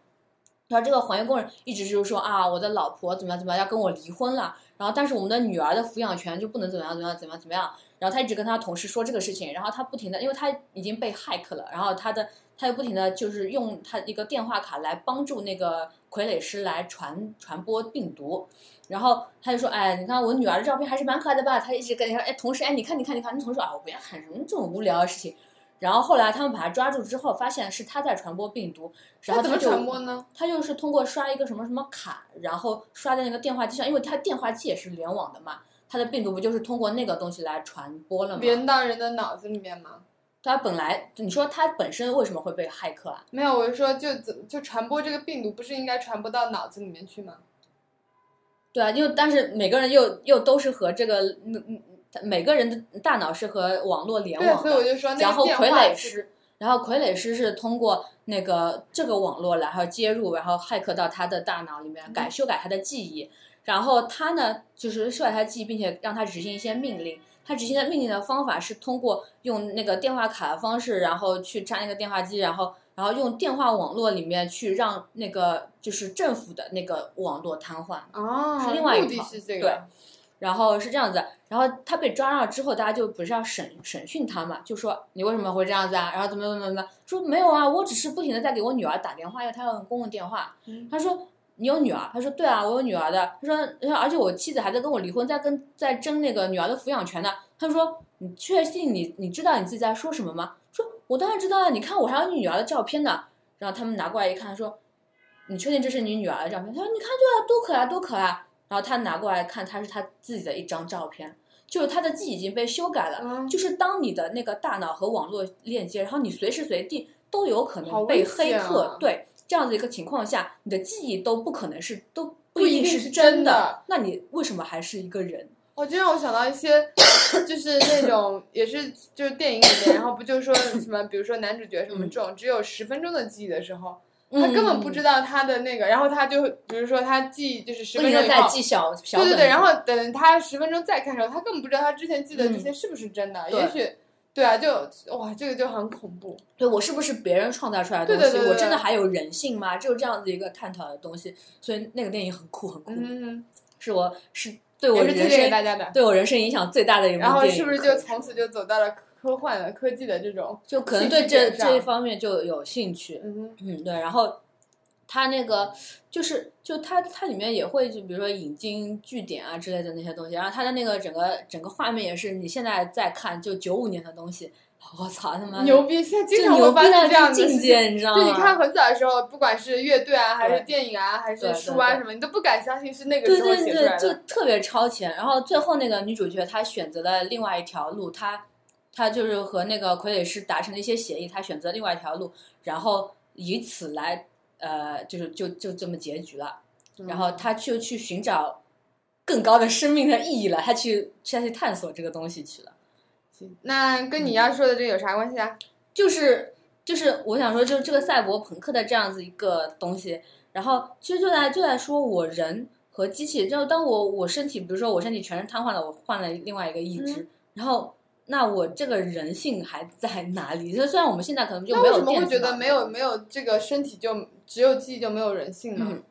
A: 然后这个环卫工人一直就是说啊，我的老婆怎么样怎么样要跟我离婚了，然后但是我们的女儿的抚养权就不能怎么样怎么样怎么样怎么样。然后他一直跟他同事说这个事情，然后他不停的，因为他已经被骇客了，然后他的他就不停的就是用他一个电话卡来帮助那个傀儡师来传传播病毒。然后他就说，哎，你看我女儿的照片还是蛮可爱的吧？他一直跟你说，哎，同事，哎，你看你看你看，那同事啊，我不要喊什么这种无聊的事情。然后后来他们把他抓住之后，发现是他在传播病毒。然后他
B: 就传播呢？
A: 他就是通过刷一个什么什么卡，然后刷在那个电话机上，因为他电话机也是联网的嘛。他的病毒不就是通过那个东西来传播了吗？
B: 连到人的脑子里面吗？
A: 他本来你说他本身为什么会被骇客啊？
B: 没有，我是说就怎就传播这个病毒，不是应该传播到脑子里面去吗？
A: 对啊，因为但是每个人又又都是和这个嗯嗯。每个人的大脑是和网络联网
B: 的，
A: 然后傀儡师，然后傀儡师是通过那个这个网络然后接入，然后骇客到他的大脑里面改修改他的记忆，然后他呢就是修改他的记忆，并且让他执行一些命令。他执行的命令的方法是通过用那个电话卡的方式，然后去插那个电话机，然后然后用电话网络里面去让那个就是政府的那个网络瘫痪。
B: 哦，
A: 是另外一
B: 套，
A: 对。然后是这样子，然后他被抓了之后，大家就不是要审审讯他嘛？就说你为什么会这样子啊？然后怎么怎么怎么？说没有啊，我只是不停的在给我女儿打电话，因为她要用公共电话。他说你有女儿？他说对啊，我有女儿的。他说而且我妻子还在跟我离婚，在跟在争那个女儿的抚养权呢。他说你确信你你知道你自己在说什么吗？说我当然知道啊，你看我还有你女儿的照片呢。然后他们拿过来一看，说你确定这是你女儿的照片？他说你看对啊，多可爱多可爱。然后他拿过来看，他是他自己的一张照片，就是他的记忆已经被修改了。就是当你的那个大脑和网络链接，然后你随时随地都有可能被黑客对这样的一个情况下，你的记忆都不可能是都不
B: 一定
A: 是
B: 真的。
A: 那你为什么还是一个人？
B: 哦就让我想到一些，就是那种也是就是电影里面，然后不就说什么，比如说男主角什么这种只有十分钟的记忆的时候。他根本不知道他的那个，然后他就比如说他记就是十分钟以后，对对对，然后等他十分钟再看的时候，他根本不知道他之前记的这些是不是真的，也许对啊，就哇，这个就很恐怖。
A: 对我是不是别人创造出来的东西？我真的还有人性吗？就这样子一个探讨的东西，所以那个电影很酷很酷，嗯是我是对我人生对我人生影响最大的一部电
B: 影。然后是不是就从此就走到了？科幻的科技的这种，
A: 就可能对这这一方面就有兴趣。
B: 嗯
A: 嗯，对。然后他那个就是就他他里面也会就比如说引经据典啊之类的那些东西。然后他的那个整个整个画面也是你现在再看就九五年的东西，我操他妈
B: 牛逼！现在经常会发现这样的
A: 境界，你知道吗？
B: 就你看很早的时候，不管是乐队啊，还是电影啊，还是书啊什么，你都不敢相信是那个时候写出来
A: 的，就特别超前。然后最后那个女主角她选择了另外一条路，她。她就是和那个傀儡师达成了一些协议，她选择另外一条路，然后以此来呃，就是就就这么结局了。
B: 嗯
A: 然后他就去寻找更高的生命的意义了，他去他去探索这个东西去了。
B: 行那跟你要说的这有啥关系啊？
A: 就是就是我想说，就是这个赛博朋克的这样子一个东西，然后其实就在就在说我人和机器，就当我我身体，比如说我身体全是瘫痪了，我换了另外一个意志，然后那我这个人性还在哪里？就虽然我们现在可能就没有
B: 那为什么会觉得没有没有这个身体就只有记忆就没有人性呢？
A: 嗯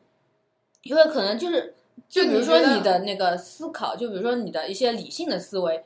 A: 因为可能就是，
B: 就
A: 就比如说
B: 你
A: 的那个思考，就比如说你的一些理性的思维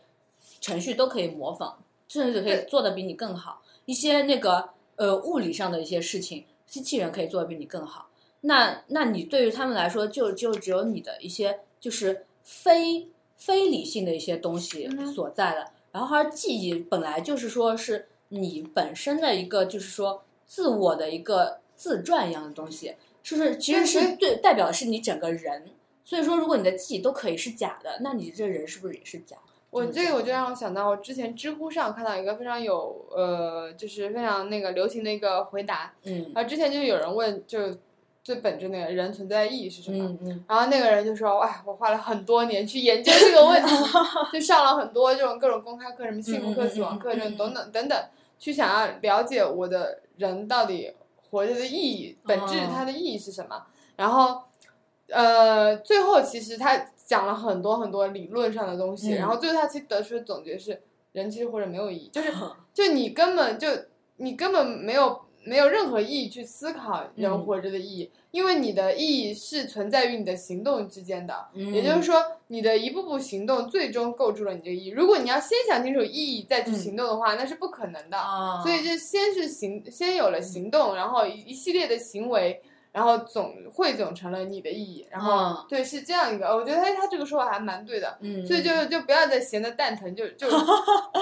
A: 程序都可以模仿，甚至可以做的比你更好。一些那个呃物理上的一些事情，机器人可以做的比你更好。那那你对于他们来说，就就只有你的一些就是非非理性的一些东西所在了。然后而记忆本来就是说是你本身的一个就是说自我的一个自传一样的东西，是不是？其实
B: 对
A: 是对代表的是你整个人。所以说，如果你的记忆都可以是假的，那你这人是不是也是假？
B: 我这个我就让我想到，我之前知乎上看到一个非常有呃，就是非常那个流行的一个回答，
A: 嗯
B: 啊，之前就有人问，就最本质那个人存在的意义是什么？
A: 嗯嗯。
B: 然后那个人就说：“哎，我花了很多年去研究这个问题，就上了很多这种各种公开课，什么幸福课、死亡课这种等等等等，去想要了解我的人到底活着的意义、本质
A: 哦。
B: 它的意义是什么。然后，呃，最后其实他讲了很多很多理论上的东西，
A: 嗯。
B: 然后最后他其实得出的总结是：人其实活着没有意义，就是就你根本就你根本没有没有任何意义去思考人
A: 嗯
B: 活着的意义，因为你的意义是存在于你的行动之间的。
A: 嗯，
B: 也就是说，你的一步步行动最终构筑了你这个意义。如果你要先想清楚意义再去行动的话，那是不可能的。
A: 啊，
B: 所以就先是行，先有了行动，然后一一系列的行为，然后总汇总成了你的意义。然后、
A: 嗯
B: 对，是这样一个，我觉得他他这个说法还蛮对的。
A: 嗯，
B: 所以就就不要再闲的蛋疼，就就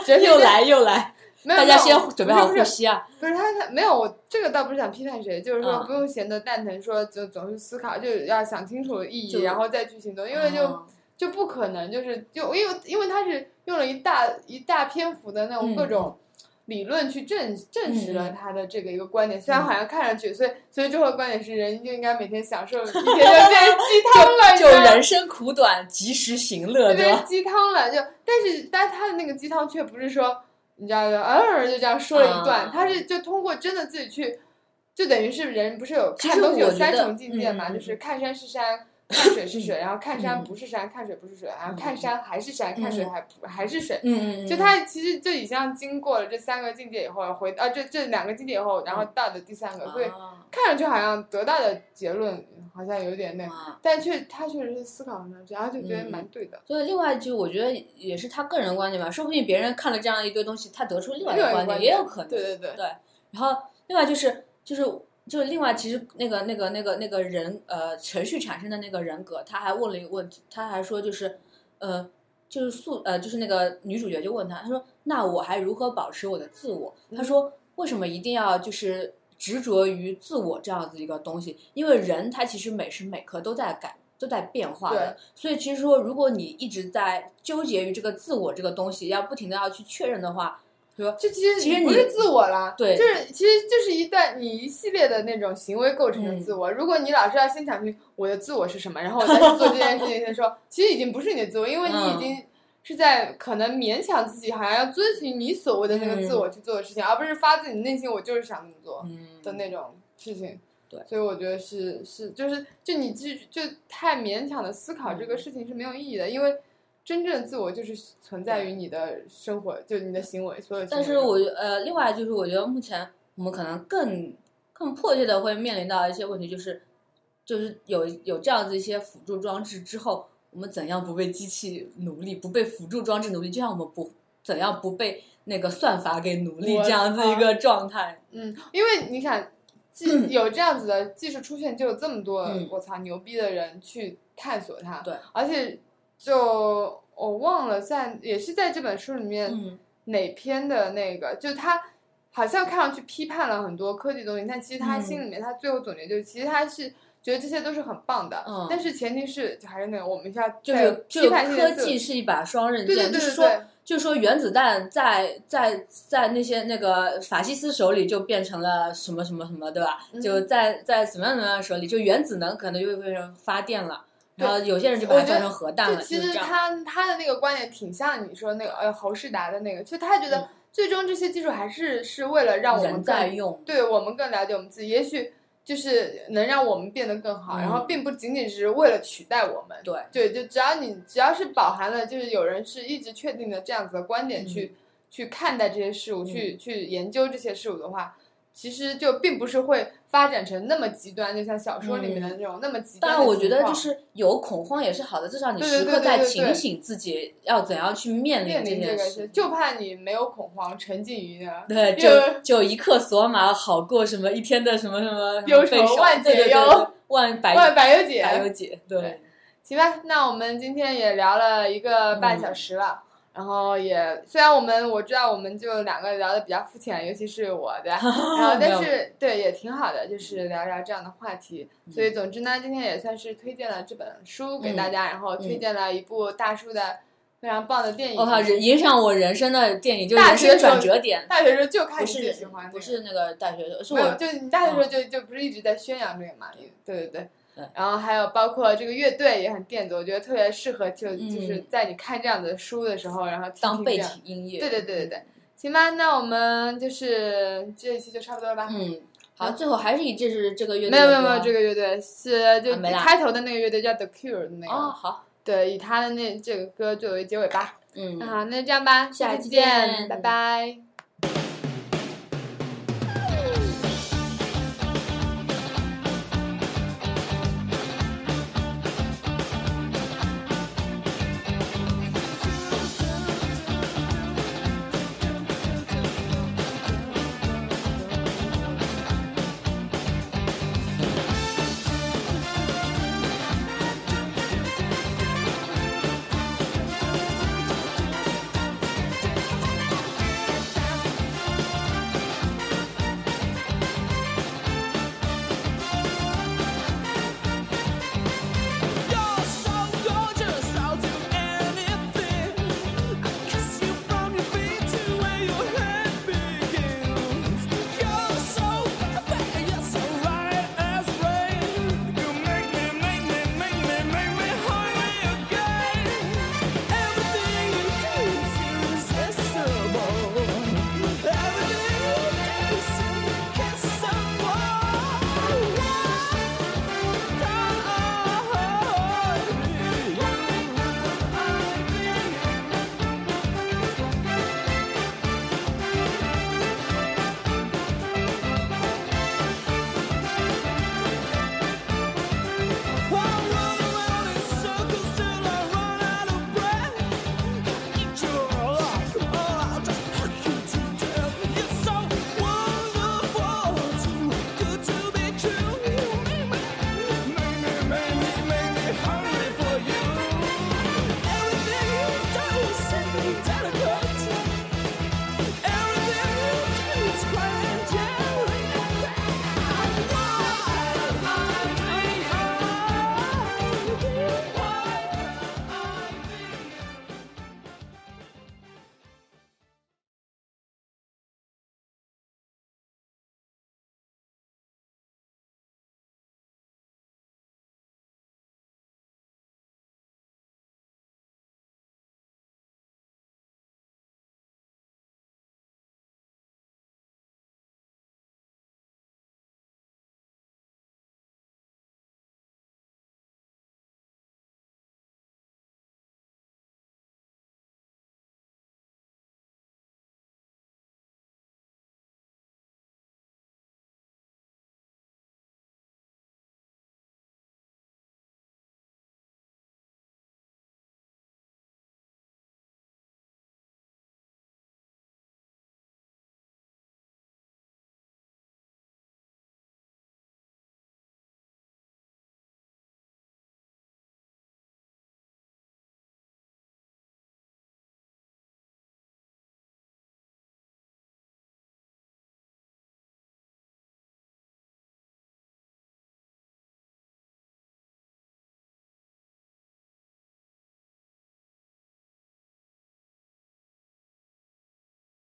B: 哲学
A: 又来又来，
B: 没有
A: 大家先准备好
B: 不是不是
A: 呼吸啊！
B: 不是他他没有，我这个倒不是想批判谁，就是说
A: 嗯
B: 不用闲得蛋疼，说就总是思考，就要想清楚意义，然后再去行动，因为就、
A: 嗯
B: 就不可能，就是就因为因为他是用了一大一大篇幅的那种
A: 嗯
B: 各种理论去证证实了
A: 嗯。
B: 他的这个一个观点，虽然
A: 嗯
B: 好像看上去，所以所以最后的观点是人就应该每天享受一天就变成鸡汤了，
A: 就人生苦短，及时行乐，对吧？
B: 鸡汤了，就但是但他的那个鸡汤却不是说你知道的，呃就这样说了一段，
A: 啊
B: 他是就通过真的自己去，就等于是人不是有看东西有三重境界嘛，就是看山是山。看水是水，然后看山
A: 嗯。
B: 不是山，看水不是水，然后
A: 嗯。
B: 看山还是山，看水
A: 嗯。
B: 还不还是水。
A: 嗯嗯，
B: 就他其实就已经经过了这三个境界以后，回啊这这两个境界以后，然后到的第三个，所以
A: 啊
B: 看上去好像得到的结论好像有点那，
A: 啊
B: 但却他确实是思考了这样，然后就觉得
A: 嗯
B: 蛮对的。
A: 所以另外就我觉得也是他个人的观点吧，说不定别人看了这样一堆东西，他得出另外一个观
B: 另外一个观
A: 点也有可能。
B: 对对对，
A: 对，然后另外就是就是就是另外，其实那个那个那个那个人呃程序产生的那个人格，他还问了一个问题，他还说就是呃就是素呃就是那个女主角就问他，他说那我还如何保持我的自我？他
B: 嗯
A: 说为什么一定要就是执着于自我这样子一个东西？因为人他其实每时每刻都在改。都在变化的，所以其实说，如果你一直在纠结于这个自我这个东西，要不停的要去确认的话，说
B: 这其实
A: 其实你
B: 不是自我啦，
A: 对
B: 就是其实就是一段你一系列的那种行为构成的自我。如果你老是要先想清我的自我是什么，然后我再去做这件事情的时候，其实已经不是你的自我，因为你已经是在可能勉强自己，好像要遵循你所谓的那个自我去做的事情，而不是发自你内心我就是想这么做
A: 嗯
B: 的那种事情。
A: 对
B: 所以我觉得是是就是就你就就太勉强的思考这个事情是没有意义的，因为真正的自我就是存在于你的生活，就你的行为所有。
A: 但是我呃，另外就是我觉得目前我们可能更更迫切的会面临到一些问题，就是就是有有这样子一些辅助装置之后，我们怎样不被机器奴隶，不被辅助装置奴隶，就像我们不怎样不被那个算法给奴隶这样子一个状态。
B: 嗯，因为你想，技 有这样子的技术出现，就有这么多
A: 嗯
B: 我操牛逼的人去探索它。
A: 对，
B: 而且就我忘了在也是在这本书里面
A: 嗯
B: 哪篇的那个，就他好像看上去批判了很多科技东西，但其实他
A: 嗯
B: 心里面他最后总结就是，其实他是觉得这些都是很棒的。
A: 嗯
B: 但是前提是，就还是那个，我们要在
A: 就是就科技是一把双刃剑，
B: 对对对
A: 就是说就是说原子弹在在在那些那个法西斯手里就变成了什么什么什么，对吧？
B: 嗯
A: 就在在怎么样怎么样的手里，就原子能可能就会变成发电了，
B: 对
A: 然后有些人就把它当成核弹了，
B: 其实。他他的那个观点挺像你说那个呃侯世达的那个，就他觉得
A: 嗯
B: 最终这些技术还是是为了让我们
A: 人在用，
B: 对我们更了解我们自己，也许就是能让我们变得更好，
A: 嗯
B: 然后并不仅仅是为了取代我们。
A: 对，
B: 对，就只要你只要是饱含了，就是有人是一直确定的这样子的观点去、去看待这些事物，去去研究这些事物的话，其实就并不是会发展成那么极端，就像小说里面的那种、那么极端。
A: 但我觉得就是有恐慌也是好的，至少你时刻在警醒自己要怎样去面
B: 面临这个
A: 件事，。
B: 就怕你没有恐慌，沉浸于那
A: 对，
B: 就
A: 就就一刻索马好过什么一天的什么什么
B: 忧愁万解忧
A: 万百
B: 万百忧解。
A: 百忧解，对
B: 对，行吧，那我们今天也聊了一个半小时了。然后也虽然我们我知道我们就两个聊的比较肤浅，尤其是我的，然后但是对也挺好的，就是聊聊这样的话题。所以总之呢，今天也算是推荐了这本书给大家，然后推荐了一部大叔的非常棒的电影。
A: 我靠，人影响我人生的电影，就人生
B: 大学时候
A: 转折点，
B: 大学时候就看
A: 不
B: 你最
A: 是
B: 喜欢、那个，
A: 不是那个大学，是
B: 没有，
A: 我
B: 就你大学时候就就不是一直在宣扬这个嘛？对对对
A: 对。
B: 然后还有包括这个乐队也很电子，我觉得特别适合就
A: 嗯
B: 就是在你看这样的书的时候，然后听
A: 当背景音乐。
B: 对对对对对，行吧，那我们就是这一期就差不多了吧？
A: 嗯，好，最后还是以这是这个乐队
B: 没有没有没有，这个乐队是就开头的那个乐队叫 The Cure 的那个，
A: 哦，好，
B: 对，以他的那这个歌作为结尾吧。
A: 嗯
B: 那，好，那就这样吧，
A: 下
B: 期
A: 期见
B: 拜拜。